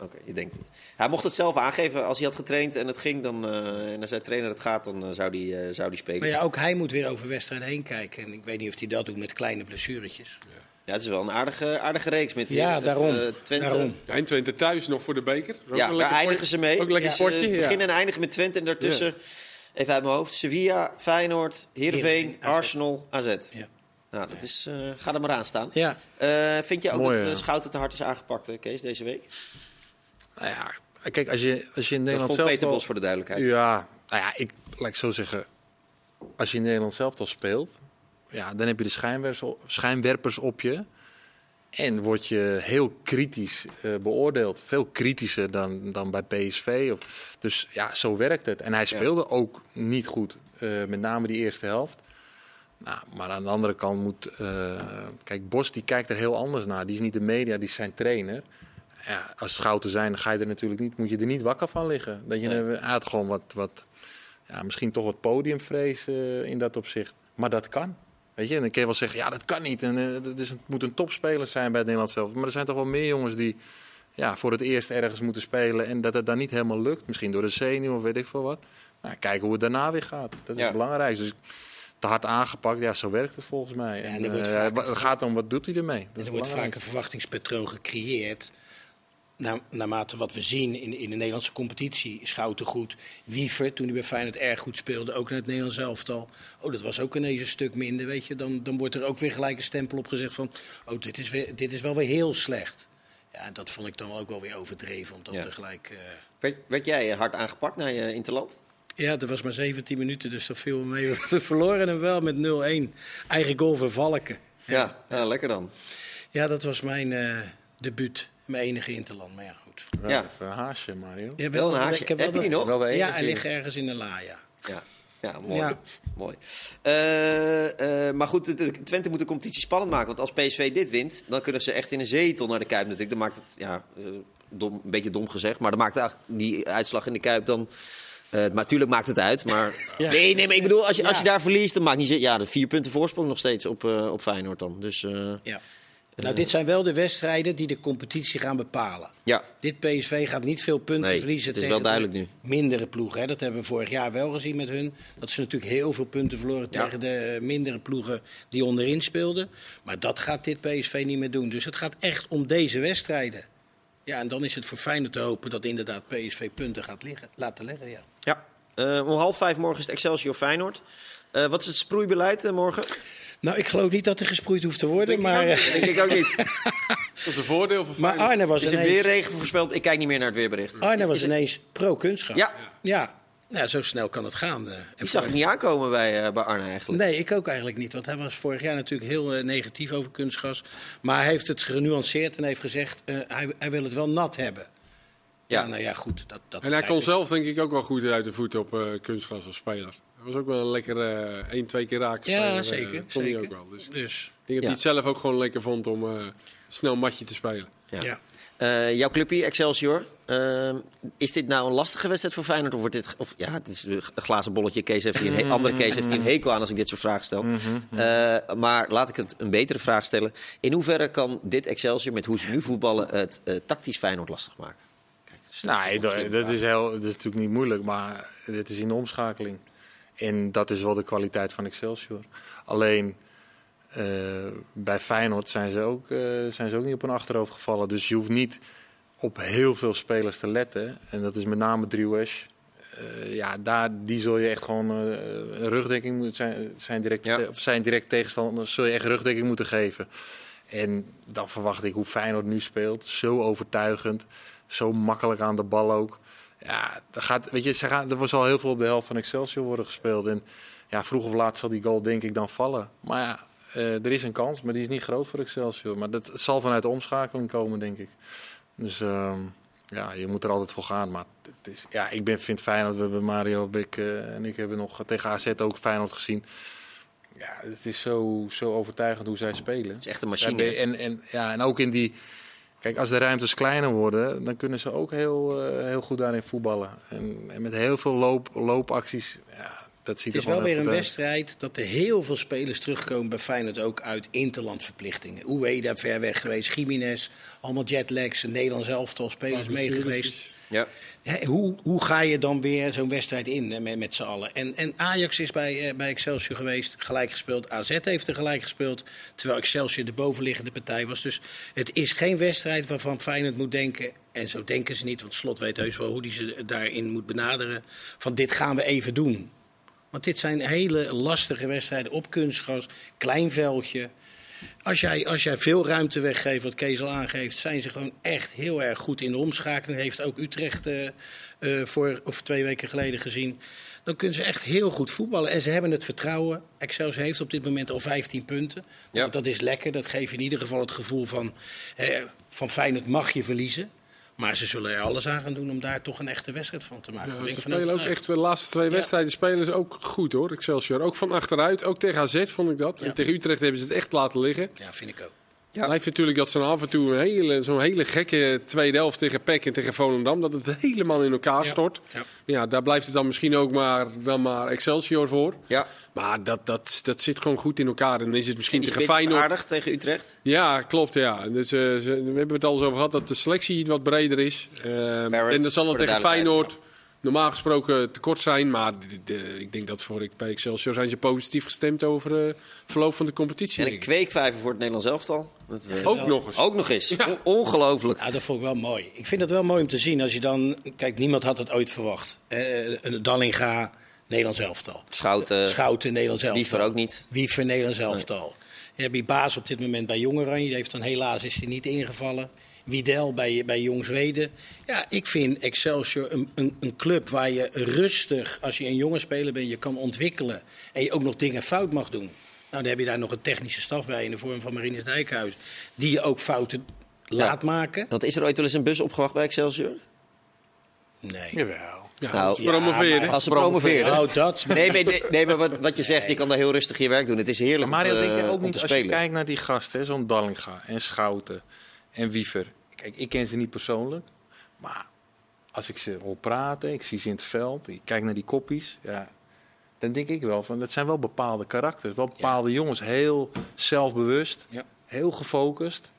Oké, je denkt het. Hij mocht het zelf aangeven. Als hij had getraind en het ging, dan, eh, en dan zei trainer het gaat, dan zou hij eh, zou die spelen. Maar ja, ook hij moet weer over wedstrijden heen kijken. En ik weet niet of hij dat doet met kleine blessuretjes. Ja, het is wel een aardige, aardige reeks met Ja, eh, daarom. eh, Twente. daarom. Ja, en Twente thuis nog voor de beker. Ook Ja, daar eindigen potje. ze mee. Ook lekker Ja, potje. Ze ja. beginnen en eindigen met Twente en daartussen, even uit mijn hoofd, Sevilla, Feyenoord, Heerenveen, AZ. Arsenal, AZ. Ja. Nou, dat is, eh, ga er maar aan staan. Ja, Eh, vind je ook Mooi, dat ja. uh, Schouten te hard is aangepakt, Kees, deze week? Nou ja, kijk, als je, als je in Dat Nederland vond zelf Peter Bos voor de duidelijkheid. Ja, nou ja, ik laat ik zo zeggen. Als je in Nederland zelf al speelt, ja, dan heb je de schijnwerpers op, schijnwerpers op je. En word je heel kritisch eh, beoordeeld. Veel kritischer dan, dan bij PSV. Of, dus ja, zo werkt het. En hij speelde ook niet goed. eh, met name die eerste helft. Nou, maar aan de andere kant moet... eh, kijk, Bos die kijkt er heel anders naar. Die is niet de media, die is zijn trainer. Ja, als schouten zijn, ga je er natuurlijk niet, moet je er niet wakker van liggen. Dat je Nee. had gewoon wat, wat ja, misschien toch wat podiumvrees in dat opzicht. Maar dat kan. Weet je, en dan kun je wel zeggen, ja, dat kan niet. En, eh, dat is, het moet een topspeler zijn bij het Nederlands zelf. Maar er zijn toch wel meer jongens die ja, voor het eerst ergens moeten spelen. En dat het dan niet helemaal lukt. Misschien door de zenuw of weet ik veel wat. Nou, kijken hoe het daarna weer gaat. Dat is Ja. het belangrijkste. Dus te hard aangepakt, ja, zo werkt het volgens mij. en En, eh, het gaat om, wat doet hij ermee? Dat er wordt vaak een belangrijk. verwachtingspatroon gecreëerd. Na, naarmate wat we zien in, in de Nederlandse competitie, Schouten goed. Wiever, toen hij bij Feyenoord erg goed speelde, ook naar het Nederlands elftal. Oh, dat was ook ineens een stuk minder, weet je. Dan, dan wordt er ook weer gelijk een stempel op gezegd van... oh, dit is, weer, dit is wel weer heel slecht. Ja, en dat vond ik dan ook wel weer overdreven, om dat Ja. tegelijk... eh, Werd, werd jij hard aangepakt na je interland? Ja, dat was maar 17 minuten, dus dat viel me mee. [LAUGHS] We verloren hem wel met 0-1. Eigen goal van Valken. Ja, ja, lekker dan. Ja, dat was mijn eh debuut. Mijn enige interland, maar ja, goed. Wel Ja. even een haasje, Mario. Ja, Wel een haasje. ik heb Heb je die nog? Wel de. Ja, hij ligt ergens in de la, ja. Ja, ja mooi. Ja. mooi. Eh, eh, maar goed, de- de- Twente moet de competitie spannend maken. Want als PSV dit wint, dan kunnen ze echt in een zetel naar de Kuip natuurlijk. Dan maakt het, ja, eh, dom, een beetje dom gezegd, maar dan maakt eigenlijk die uitslag in de Kuip dan... eh, maar natuurlijk maakt het uit, maar... [LAUGHS] Ja. Nee, nee, maar ik bedoel, als je, als je Ja. daar verliest, dan maakt niet... Ja, de vier punten voorsprong nog steeds op, eh, op Feyenoord dan. Dus eh, ja. Nou, dit zijn wel de wedstrijden die de competitie gaan bepalen. ja, Dit PSV gaat niet veel punten Nee, verliezen het is tegen wel de duidelijk mindere ploegen. Hè. Dat hebben we vorig jaar wel gezien met hun. Dat ze natuurlijk heel veel punten verloren Ja. tegen de mindere ploegen die onderin speelden. Maar dat gaat dit PSV niet meer doen. Dus het gaat echt om deze wedstrijden. Ja, en dan is het voor Feyenoord te hopen dat inderdaad PSV punten gaat liggen, laten leggen. Ja. ja. Eh, om half vijf morgen is het Excelsior Feyenoord. Eh, wat is het sproeibeleid eh, morgen? Nou, ik geloof niet dat er gesproeid hoeft te worden, maar, eh, Denk ik ook niet. [LAUGHS] Dat is een voordeel voor maar. Arne was Is er ineens, weer regen voorspeld? Ik kijk niet meer naar het weerbericht. Arne was Is het- ineens pro-kunstgras. Ja, Ja, nou, zo snel kan het gaan. eh. En die zag ik niet aankomen bij, eh, bij Arne eigenlijk. Nee, ik ook eigenlijk niet. Want hij was vorig jaar natuurlijk heel eh, negatief over kunstgras. Maar hij heeft het genuanceerd en heeft gezegd... eh, hij, hij wil het wel nat hebben. Ja, Ja. nou ja, goed. Dat, dat En hij kon ik. zelf denk ik ook wel goed uit de voeten op eh, kunstgras als speler. Hij was ook wel een lekker eh één, twee keer raken Ja, speler, eh, zeker. dat kon hij zeker. ook wel. Dus ik Dus, denk dat hij het zelf ook gewoon lekker vond om eh, snel matje te spelen. Ja. ja. Eh, jouw clubje, Excelsior. Ehm, is dit nou een lastige wedstrijd voor Feyenoord? Of wordt dit, of, ja, het is een glazen bolletje. Kees heeft hier een he- andere Kees heeft hier een hekel aan als ik dit soort vragen stel. Eh, maar laat ik het een betere vraag stellen. In hoeverre kan dit Excelsior, met hoe ze nu voetballen, het tactisch Feyenoord lastig maken? Nee, een dat, is heel, dat is natuurlijk niet moeilijk, maar dit is in de omschakeling. En dat is wel de kwaliteit van Excelsior. Alleen eh, bij Feyenoord zijn ze, ook, eh, zijn ze ook niet op hun achterhoofd gevallen. Dus je hoeft niet op heel veel spelers te letten. En dat is met name Driewesh. Eh ja, daar, die zul je echt gewoon eh, een rugdekking moeten zijn, zijn, direct, Ja. of zijn direct tegenstanders zul je echt rugdekking moeten geven. En dan verwacht ik hoe Feyenoord nu speelt. Zo overtuigend. Zo makkelijk aan de bal ook. Ja, er, gaat, weet je, ze gaan, er was al heel veel op de helft van Excelsior worden gespeeld. En ja, vroeg of laat zal die goal denk ik dan vallen. Maar ja, eh, er is een kans, maar die is niet groot voor Excelsior. Maar dat zal vanuit de omschakeling komen, denk ik. Dus ehm, ja, je moet er altijd voor gaan. Maar het is, ja, ik ben, vind Feyenoord, we hebben Mario Bik eh, en ik hebben nog tegen AZ ook Feyenoord gezien. Ja, het is zo, zo overtuigend hoe zij spelen. Het is echt een machine. en, en, ja, en ook in die. Kijk, als de ruimtes kleiner worden, dan kunnen ze ook heel, eh, heel goed daarin voetballen. En, en met heel veel loop, loopacties. Ja, dat ziet Het is er wel weer een uit. wedstrijd dat er heel veel spelers terugkomen bij Feyenoord ook uit interlandverplichtingen. Ueda ver weg geweest, Jiménez, allemaal jetlags, een Nederlands elftal, spelers mee geweest. Ja. Hoe, hoe ga je dan weer zo'n wedstrijd in met, met z'n allen? En, en Ajax is bij, eh, bij Excelsior geweest, gelijk gespeeld. AZ heeft er gelijk gespeeld, terwijl Excelsior de bovenliggende partij was. Dus het is geen wedstrijd waarvan Feyenoord moet denken, en zo denken ze niet, want Slot weet heus wel hoe hij ze daarin moet benaderen, van dit gaan we even doen. Want dit zijn hele lastige wedstrijden op kunstgras, klein veldje. Als jij, als jij veel ruimte weggeeft, wat Kees al aangeeft, zijn ze gewoon echt heel erg goed in de omschakeling. Heeft ook Utrecht eh, eh, voor, of twee weken geleden gezien. Dan kunnen ze echt heel goed voetballen. En ze hebben het vertrouwen. Excelsior heeft op dit moment al 15 punten. Ja. Dat is lekker. Dat geeft in ieder geval het gevoel van, eh, van Feyenoord mag je verliezen. Maar ze zullen er alles aan gaan doen om daar toch een echte wedstrijd van te maken. Ja, ze spelen ook echt de laatste twee wedstrijden spelen ze ook goed hoor, Excelsior. Ook van achteruit, ook tegen AZ vond ik dat. Ja. En tegen Utrecht hebben ze het echt laten liggen. Ja, vind ik ook. Ja. Blijft natuurlijk dat zo'n af en toe een hele, zo'n hele gekke tweede helft tegen PEC en tegen Volendam, dat het helemaal in elkaar Ja. stort. Ja. Ja, daar blijft het dan misschien ook maar, dan maar Excelsior voor. ja. Maar dat, dat, dat zit gewoon goed in elkaar. En dan is het misschien Die tegen Feyenoord. aardig tegen Utrecht. Ja, klopt. Ja. Dus, eh, ze- we hebben het al eens over gehad dat de selectie iets wat breder is. Ehm, Barrett, en dat zal het tegen Feyenoord normaal gesproken tekort zijn. Maar de- de- ik denk dat voor bij Excelsior zijn ze positief gestemd over eh, het verloop van de competitie. En een kweekvijver voor het Nederlands elftal. Dat, eh, Ook nog eens. Ook nog eens. On- Ongelooflijk. Ja, dat vond ik wel mooi. Ik vind het wel mooi om te zien als je dan... Kijk, niemand had het ooit verwacht. Eh, een Dallinga, Nederlands elftal. Schouten, Schouten, Nederlands elftal. Wiever ook niet. Wiever, Nederlands elftal. Je hebt die baas op dit moment bij Jong Oranje. Die heeft dan helaas is hij niet ingevallen. Wiedel bij, bij Jong Zweden. Ja, ik vind Excelsior een, een, een club waar je rustig, als je een jonge speler bent, je kan ontwikkelen. En je ook nog dingen fout mag doen. Nou, dan heb je daar nog een technische staf bij in de vorm van Marinus Dijkhuis. Die je ook fouten laat maken. Want is er ooit wel eens een bus opgewacht bij Excelsior? Nee. Jawel. Ja, Nou, ze promoveren. maar- Als ze promoveerden. Oh, dat. Nee, maar, nee, nee, maar wat, wat je zegt, je kan daar heel rustig je werk doen. Het is heerlijk Maar Mario, om, denk je eh, ook om niet, te als je spelen. kijkt naar die gasten, hè, zo'n Dallinga en Schouten en Wiever. Kijk, ik ken ze niet persoonlijk, maar als ik ze hoor praten, ik zie ze in het veld, ik kijk naar die koppies, ja, dan denk ik wel van, dat zijn wel bepaalde karakters, wel bepaalde jongens, heel zelfbewust, Ja. heel gefocust.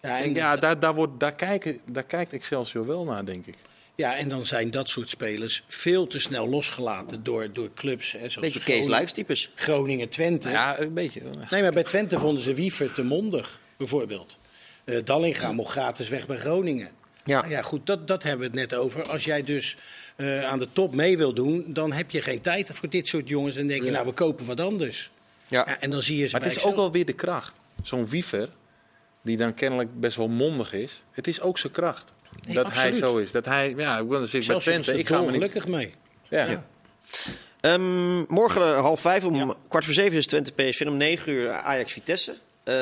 Ja, En en, ja, daar, daar, wordt, daar, kijken, daar kijkt Excelsior wel naar, denk ik. Ja, en dan zijn dat soort spelers veel te snel losgelaten door, door clubs. Hè, zoals Beetje Kees Groningen- Luiks types. Groningen, Twente. Ja, een beetje. Nee, maar bij Twente vonden ze Wiever te mondig, bijvoorbeeld. Eh, Dallinga mocht gratis weg bij Groningen. Ja. Nou ja, goed, dat, dat hebben we het net over. Als jij dus eh, aan de top mee wil doen, dan heb je geen tijd voor dit soort jongens. En denk je, nou, we kopen wat anders. Ja. Ja, en dan zie je ze Maar het is ook wel weer de kracht. Zo'n wiever, die dan kennelijk best wel mondig is. Het is ook zijn kracht. Nee, dat absoluut. hij zo is. Dat hij, ja, ik wil dan zit ik bij Twente. Ik ga me niet... gelukkig mee. Ja. Ja. Ehm, morgen eh, half vijf, om kwart voor zeven is Twente PSV. Om negen uur Ajax Vitesse. Ehm,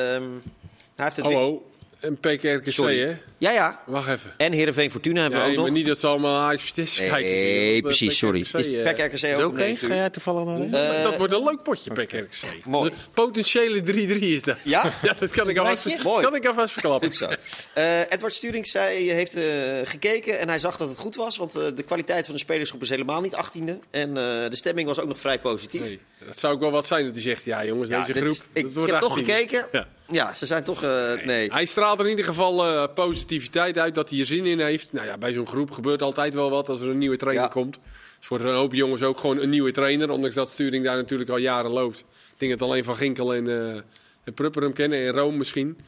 hij heeft het weer- Hallo, een PKRKC, Sorry. hè? Ja, ja. Wacht even. En Heerenveen Fortuna hebben Ja, we ook maar nog. niet dat ze allemaal Ajax kijken. Nee, Dat, precies, sorry. Is PKRKC ook eens? Ga jij toevallig naar Eh, dat wordt een leuk potje, PKRKC. Mooi. De Potentiële 3-3 is dat. Ja? [LAUGHS] Ja, dat kan ik alvast? Mooi. kan ik alvast verklappen. Goed zo. Eh, Edward Sturing zei, heeft eh, gekeken en hij zag dat het goed was. Want de kwaliteit van de spelersgroep is helemaal niet 18e. En eh, de stemming was ook nog vrij positief. Nee, dat zou ook wel wat zijn dat hij zegt, ja jongens, Ja, deze groep, is- ik, dat ik wordt heb toch 18e. gekeken. Ja. Ja, ze zijn toch... eh, nee. Hij straalt er in ieder geval eh, positiviteit uit dat hij er zin in heeft. Nou ja, bij zo'n groep gebeurt altijd wel wat als er een nieuwe trainer Ja. komt. Dus voor een hoop jongens ook gewoon een nieuwe trainer. Ondanks dat Sturing daar natuurlijk al jaren loopt. Ik denk dat alleen Van Ginkel en, eh en Prupper hem kennen. En Rome misschien.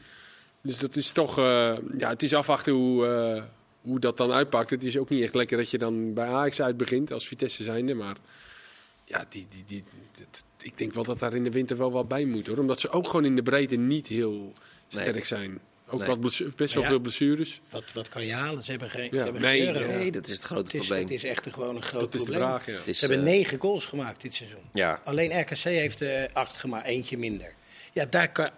Dus dat is toch... ja, het is afwachten hoe, hoe dat dan uitpakt. Het is ook niet echt lekker dat je dan bij Ajax uit begint als Vitesse zijnde. Maar ja, die, die, die, dat- ik denk wel dat daar in de winter wel wat bij moet hoor. Omdat ze ook gewoon in de breedte niet heel sterk Nee. zijn. Ook Nee. wat best wel Ja. veel blessures. Wat, wat kan je halen? Ze hebben geen, ze Ja, hebben nee, geen. Nee, dat is het grote Het is, probleem. het is echt een, gewoon een groot Dat is de probleem. vraag, ja. Het is, Ze hebben eh, negen goals gemaakt dit seizoen. Ja. Alleen RKC heeft eh acht gemaakt, eentje minder. Ja, daar kan,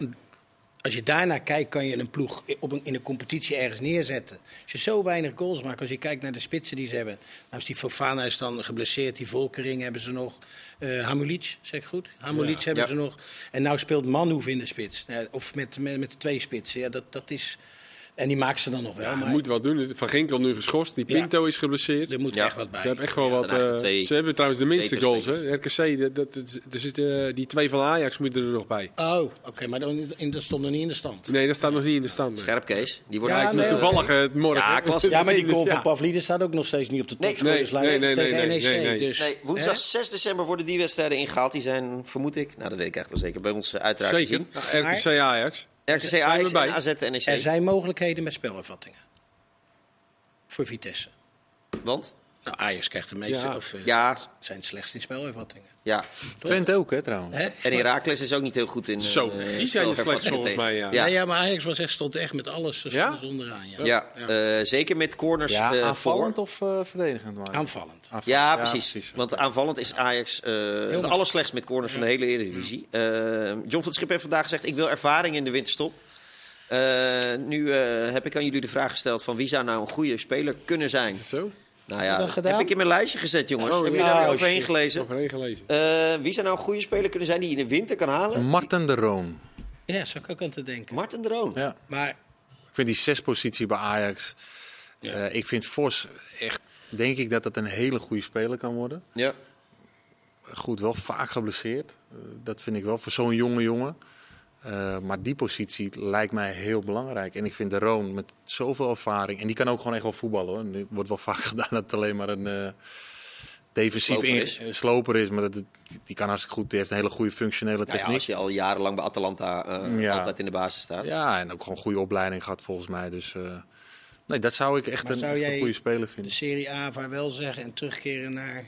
als je daarnaar kijkt, kan je een ploeg op een, in een competitie ergens neerzetten. Als je zo weinig goals maakt, als je kijkt naar de spitsen die ze hebben. Nou is die Fofana is dan geblesseerd, die Volkering hebben ze nog. eh Hamulic, zeg ik goed? Hamulic hebben Ja. ze nog. En nou speelt Manhoef in de spits. Eh, of met, met, met twee spitsen. Ja, dat, dat is... En die maakt ze dan nog wel. Ja, maar moet wat doen. Van Ginkel nu geschorst. Die Ja. Pinto is geblesseerd. er moet Ja. echt wat bij. Ze hebben echt wel wat. eh, twee ze hebben trouwens de minste goals. Hè. RKC, dat, dat, er zitten, die twee van Ajax moeten er nog bij. Oh, oké, maar dan, in, dat stond nog niet in de stand. Nee, dat staat nog niet in de stand. Scherp, Kees. Die wordt Ja, eigenlijk nee, toevallig het morgen. Ja, klasse. Ja, maar die Dus goal van ja. Pavlidis staat ook nog steeds niet op de topscorerslijst Nee, nee, nee, tegen NEC. nee, nee. Dus, Nee, woensdag hè? 6 december worden die wedstrijden ingehaald. Die zijn, vermoed ik, nou dat weet ik eigenlijk wel zeker, bij ons eh, uiteraard Zeker. RKC Ajax. RKC, Zijn Ajax, we bij? en AZ en NEC. Er zijn mogelijkheden met spelervattingen. Voor Vitesse. Want? Nou, Ajax krijgt de meeste, Ja. of eh, Ja, zijn slechts in spelervattingen. ja. Twente ook, hè, trouwens. Hè? En Herakles is ook niet heel goed in. Zo, eh, die zijn er slechts volgens tegen. mij. Ja. Ja. Maar Ajax was echt, stond echt met alles Ja? stonden onderaan. Ja, Ja, Ja. eh, zeker met corners Ja, eh, aanvallend voor. of eh, verdedigend? Maar. Aanvallend. Aanvallend. Ja, precies. Want aanvallend is Ajax eh het allerslechtst met corners van de hele Eredivisie. John van het Schip heeft vandaag gezegd, ik wil ervaring in de winterstop. Eh, nu eh, heb ik aan jullie de vraag gesteld van wie zou nou een goede speler kunnen zijn. Zo, Nou Heb je ja, heb ik in mijn lijstje gezet jongens. Oh, jullie ja. daar weer Oh, overheen gelezen? overheen gelezen. Eh, wie zou nou een goede speler kunnen zijn die je in de winter kan halen? Marten de Roon. Ja, zou ik ook aan te denken. Martin de Roon. Ja. Maar Ik vind die zespositie bij Ajax. Ja. eh, ik vind Vos echt, denk ik dat dat een hele goede speler kan worden. Ja. Goed, wel vaak geblesseerd. Eh, dat vind ik wel voor zo'n jonge jongen. Eh, maar die positie lijkt mij heel belangrijk. En ik vind de Roon met zoveel ervaring. En die kan ook gewoon echt wel voetballen hoor. Er wordt wel [LAUGHS] vaak gedaan dat het alleen maar een eh, defensief Sloper in- is. sloper is. Maar dat, die, die kan hartstikke goed. Die heeft een hele goede functionele Nou ja, techniek. als je al jarenlang bij Atalanta eh, Ja. altijd in de basis staat. Ja, en ook gewoon goede opleiding gehad volgens mij. Dus eh, nee, dat zou ik echt Maar een, zou echt een jij goede speler de vinden. Serie A vaarwel zeggen en terugkeren naar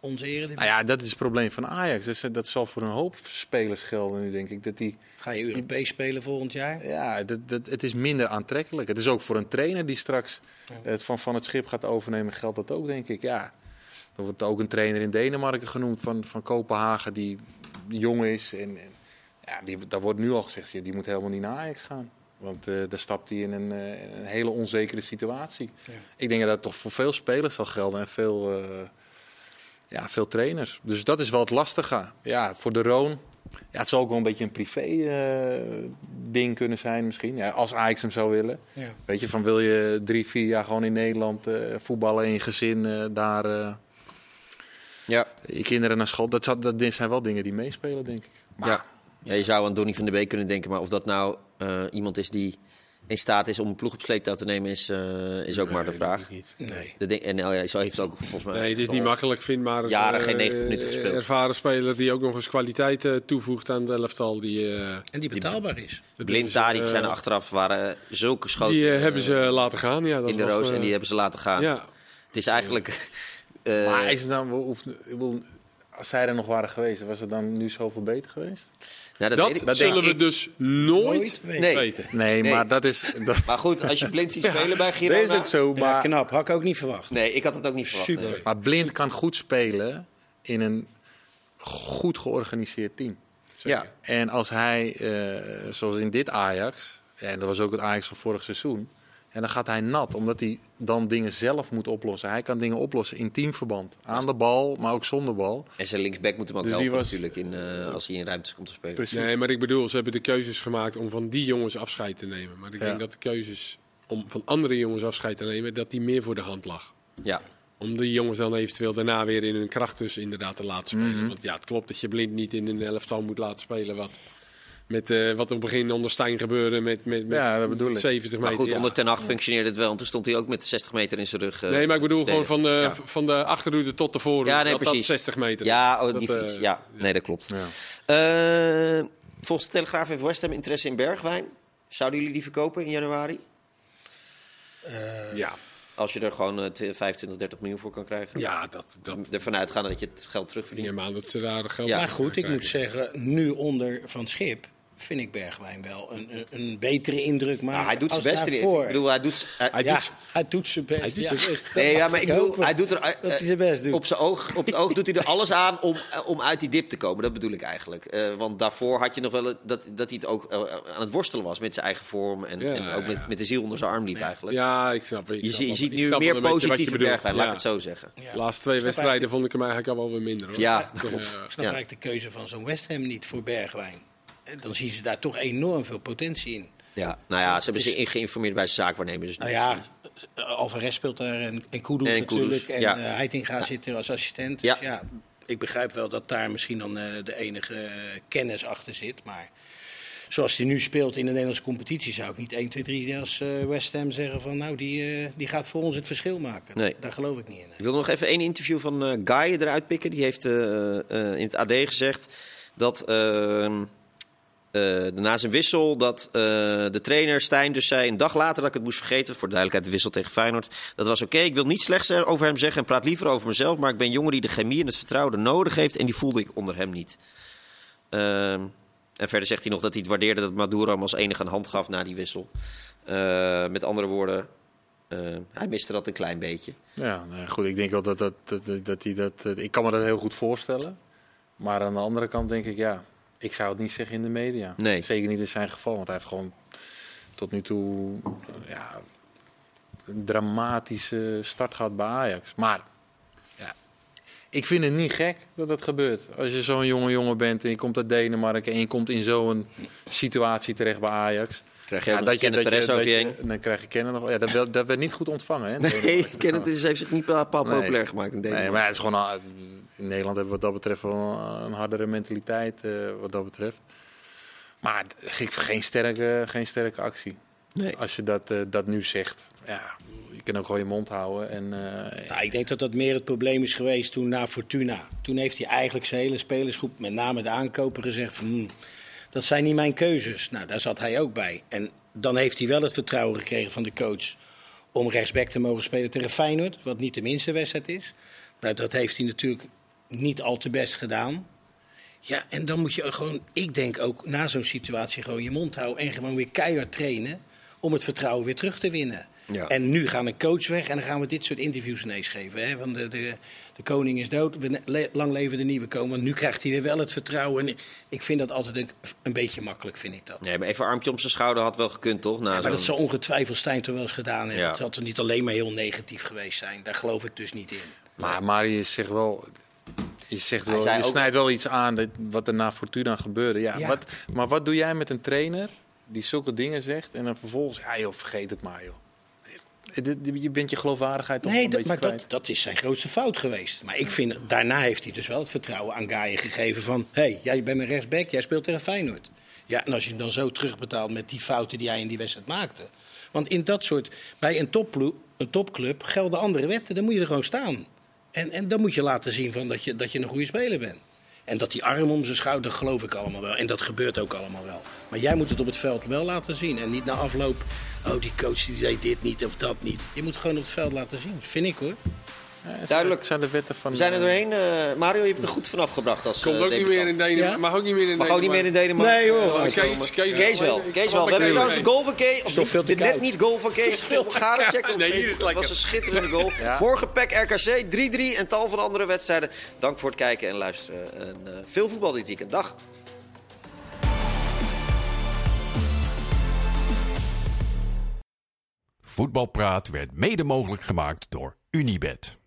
onze eredivisie? Nou ja, dat is het probleem van Ajax. Dat, zal voor een hoop spelers gelden nu, denk ik. Dat die, Ga je Europees spelen volgend jaar? ja, dat, dat, het is minder aantrekkelijk. Het is ook voor een trainer die straks het van, van het schip gaat overnemen, geldt dat ook, denk ik. Ja, er wordt ook een trainer in Denemarken genoemd van, van Kopenhagen die jong is. En, en ja, die, daar wordt nu al gezegd, die moet helemaal niet naar Ajax gaan. Want eh, daar stapt hij in een, eh, een hele onzekere situatie. Ja. Ik denk dat dat toch voor veel spelers zal gelden en veel, eh, ja, veel trainers. Dus dat is wel het lastige. Ja, voor de Roon. Ja, het zal ook wel een beetje een privé eh, ding kunnen zijn misschien. Ja, als Ajax hem zou willen. Ja. Weet je, van wil je drie, vier jaar gewoon in Nederland eh, voetballen in je gezin, eh, daar eh, Ja. je kinderen naar school. Dat, zou- dat zijn wel dingen die meespelen, denk ik. Maar Ja. ja, je zou aan Donny van der Beek kunnen denken, maar of dat nou eh, iemand is die in staat is om een ploeg op sleeptouw te nemen, is, eh, is ook maar de vraag. Niet. Nee. De ding- en oh ja, zo heeft het ook volgens mij. Nee, het is niet makkelijk, vind maar. als, Jaren geen 90 minuten eh, gespeeld. ervaren speler die ook nog eens kwaliteit eh, toevoegt aan het elftal. Die, eh, En die betaalbaar is. Blind Tadic zijn er achteraf waren zulke schoten Die hebben ze laten gaan. Ja, dat in de was, roos en die hebben ze laten gaan. Ja, Het is eigenlijk. eh, Maar is het nou, hoeft, ik bedoel, als zij er nog waren geweest, was het dan nu zoveel beter geweest? Nou, dat, Dat, weet ik. zullen we ik. dus nooit, Nooit weten. Nee. Nee, Nee. maar dat is... Dat, Maar goed, als je blind ziet [LAUGHS] spelen bij dat Girona... is ook zo, Ja, maar... knap. Had ik ook niet verwacht. Nee, ik had het ook niet verwacht. Super. nee. Maar Blind kan goed spelen in een goed georganiseerd team. Ja. En als hij, eh, zoals in dit Ajax, ja, en dat was ook het Ajax van vorig seizoen, en dan gaat hij nat, omdat hij dan dingen zelf moet oplossen. Hij kan dingen oplossen in teamverband. Aan de bal, maar ook zonder bal. En zijn linksback moet hem ook Dus helpen was- natuurlijk in, eh, als hij in ruimtes komt te spelen. Precies. Nee, maar ik bedoel, ze hebben de keuzes gemaakt om van die jongens afscheid te nemen. Maar ik Ja. denk dat de keuzes om van andere jongens afscheid te nemen, dat die meer voor de hand lag. Ja. Om die jongens dan eventueel daarna weer in hun kracht dus inderdaad te laten spelen. Mhm. Want ja, het klopt dat je blind niet in een elftal moet laten spelen. Wat, met, eh, wat op het begin onder Stijn gebeurde met, met, met Ja, dat bedoel ik. 70 Maar meter. goed, ja. onder Ten Hag functioneerde het wel. Want toen stond hij ook met 60 meter in zijn rug. eh, Nee, maar ik bedoel gewoon van de, verdedigen. van de achterhoede tot de voorhoede. Ja, nee, dat, dat precies. 60 meter. Ja, oh, Dat, die eh, fiets. Ja, nee, dat klopt. Ja. Eh, volgens de Telegraaf heeft West Ham interesse in Bergwijn. Zouden jullie die verkopen in januari? ja. Als je er gewoon eh, 25, 30 miljoen voor kan krijgen. ja, dat, dat Ervan uitgaan dat je het geld terugverdient. neem aan dat ze daar geld Ja. Maar goed, ik krijgen. moet zeggen, nu onder Van Schip vind ik Bergwijn wel een, een, een betere indruk maken. Nou, hij doet zijn best erin. Ik bedoel, hij doet... hij- Hij ja, doet- hij doet zijn best. hij doet zijn best. Nee, ja, maar ik bedoel, hij doet er... dat hij eh, zijn best doet. Op, zijn oog, op het oog doet hij er alles aan om, eh, om uit die dip te komen. Dat bedoel ik eigenlijk. Eh, want daarvoor had je nog wel dat, dat hij het ook aan het worstelen was met zijn eigen vorm. En, Ja, en ook ja. met, met de ziel onder zijn arm liep eigenlijk. Ja, ik snap het. Je, je ziet nu meer positieve. Bergwijn, laat ik het zo zeggen. Ja. De laatste twee wedstrijden vond ik hem eigenlijk al wel weer minder. Hoor. Ja, dat klopt. Ik snap eigenlijk de keuze van zo'n West Ham niet voor Bergwijn. Dan zien ze daar toch enorm veel potentie in. Ja, nou ja, ze hebben Het zich geïnformeerd bij zijn zaakwaarnemer. Dus Nou ja, eh, Alvarez speelt daar en, en Kudus En Kudus, natuurlijk. En ja. eh, Heitinga zit er als assistent. Ja. Dus ja, ik begrijp wel dat daar misschien dan eh, de enige kennis achter zit. Maar zoals hij nu speelt in de Nederlandse competitie... zou ik niet 1, 2, 3 als West Ham zeggen van... nou, die, die gaat voor ons het verschil maken. Nee. Daar geloof ik niet in. Ik wil nog even één interview van Guy eruit pikken. Die heeft in het AD gezegd dat eh, na zijn wissel dat eh, de trainer Stijn dus zei een dag later dat ik het moest vergeten. Voor de duidelijkheid de wissel tegen Feyenoord. Dat was oké. Ik wil niet slechts over hem zeggen en praat liever over mezelf. Maar ik ben een jongen die de chemie en het vertrouwen nodig heeft. En die voelde ik onder hem niet. Ehm, en verder zegt hij nog dat hij het waardeerde dat Maduro hem als enige een hand gaf na die wissel. Eh, met andere woorden, hij miste dat een klein beetje. Ja, nou goed. Ik denk wel dat, dat, dat, dat, hij dat. Ik kan me dat heel goed voorstellen. Maar aan de andere kant denk ik, ja, ik zou het niet zeggen in de media. Nee. Zeker niet in zijn geval, want hij heeft gewoon tot nu toe ja, een dramatische start gehad bij Ajax. Maar ja, ik vind het niet gek dat dat gebeurt. Als je zo'n jonge jongen bent en je komt uit Denemarken en je komt in zo'n situatie terecht bij Ajax. Krijg je ja, dat je, Perez dat over je heen. dan krijg je kennen nog. Ja, dat, werd, dat werd niet goed ontvangen. Hè, Nee. [LAUGHS] Kenneth is, heeft zich niet bepaald Nee. populair gemaakt in Nee, Denemarken. maar het is gewoon in Nederland hebben we wat dat betreft wel een hardere mentaliteit eh, wat dat betreft. Maar ik geen sterke, geen sterke actie. Nee. Als je dat, eh, dat nu zegt. Ja, je kan ook gewoon je mond houden. En, eh, Nou, ik denk dat dat meer het probleem is geweest toen na Fortuna. Toen heeft hij eigenlijk zijn hele spelersgroep, met name de aankoper, gezegd van... "Hmm, dat zijn niet mijn keuzes. Nou, daar zat hij ook bij. En dan heeft hij wel het vertrouwen gekregen van de coach... om rechtsback te mogen spelen tegen Feyenoord, wat niet de minste wedstrijd is. Nou, dat heeft hij natuurlijk niet al te best gedaan. Ja, en dan moet je gewoon, ik denk ook na zo'n situatie gewoon je mond houden... en gewoon weer keihard trainen om het vertrouwen weer terug te winnen. Ja. En nu gaan een coach weg en dan gaan we dit soort interviews ineens geven. Hè? Want de, de, de koning is dood, we le- lang leven de nieuwe koning. Want nu krijgt hij weer wel het vertrouwen. En ik vind dat altijd een, een beetje makkelijk, vind ik dat. Nee, maar even armpje om zijn schouder had wel gekund, toch? Na maar dat zal ongetwijfeld Stijn toch wel eens gedaan hebben. Ja. Het zal toch niet alleen maar heel negatief geweest zijn. Daar geloof ik dus niet in. maar Marius zegt wel. Je, zegt wel, je ook- snijdt wel iets aan dat, wat er na Fortuna gebeurde. Ja, Ja. Wat, maar wat doe jij met een trainer die zulke dingen zegt en dan vervolgens, ja joh, vergeet het maar joh. Je bent je geloofwaardigheid toch Nee, een beetje maar kwijt. dat, dat is zijn grootste fout geweest. Maar ik vind, daarna heeft hij dus wel het vertrouwen aan Gaaien gegeven van... hé, hey, jij bent mijn rechtsback, jij speelt tegen Feyenoord. Ja, en als je hem dan zo terugbetaalt met die fouten die hij in die wedstrijd maakte... Want in dat soort, bij een, een topclub gelden andere wetten, dan moet je er gewoon staan. En, en dan moet je laten zien van dat, je, dat je een goede speler bent. En dat die arm om zijn schouder, geloof ik allemaal wel. En dat gebeurt ook allemaal wel. Maar jij moet het op het veld wel laten zien. En niet na afloop, oh die coach die deed dit niet of dat niet. Je moet gewoon op het veld laten zien, vind ik hoor. Duidelijk. Zijn de wetten van... We zijn er eh, doorheen. eh, Mario, je hebt het er goed vanaf gebracht als Komt eh, ook niet meer in Denemarken. Ja? Mag ook niet meer in Mag ook niet meer in Denemarken. Nee, hoor. Oh, Kees, Kees, Kees, Kees wel. Kees wel. We hebben trouwens de goal van Kees. Of toch niet, veel te de net niet goal van Kees. [LAUGHS] Garencheck. Nee, hier is het Dat was een schitterende goal. [LAUGHS] Morgen PEC RKC 3-3 en tal van andere wedstrijden. Dank voor het kijken en luisteren. En, eh, veel voetbal dit weekend. Dag. Voetbalpraat werd mede mogelijk gemaakt door Unibed.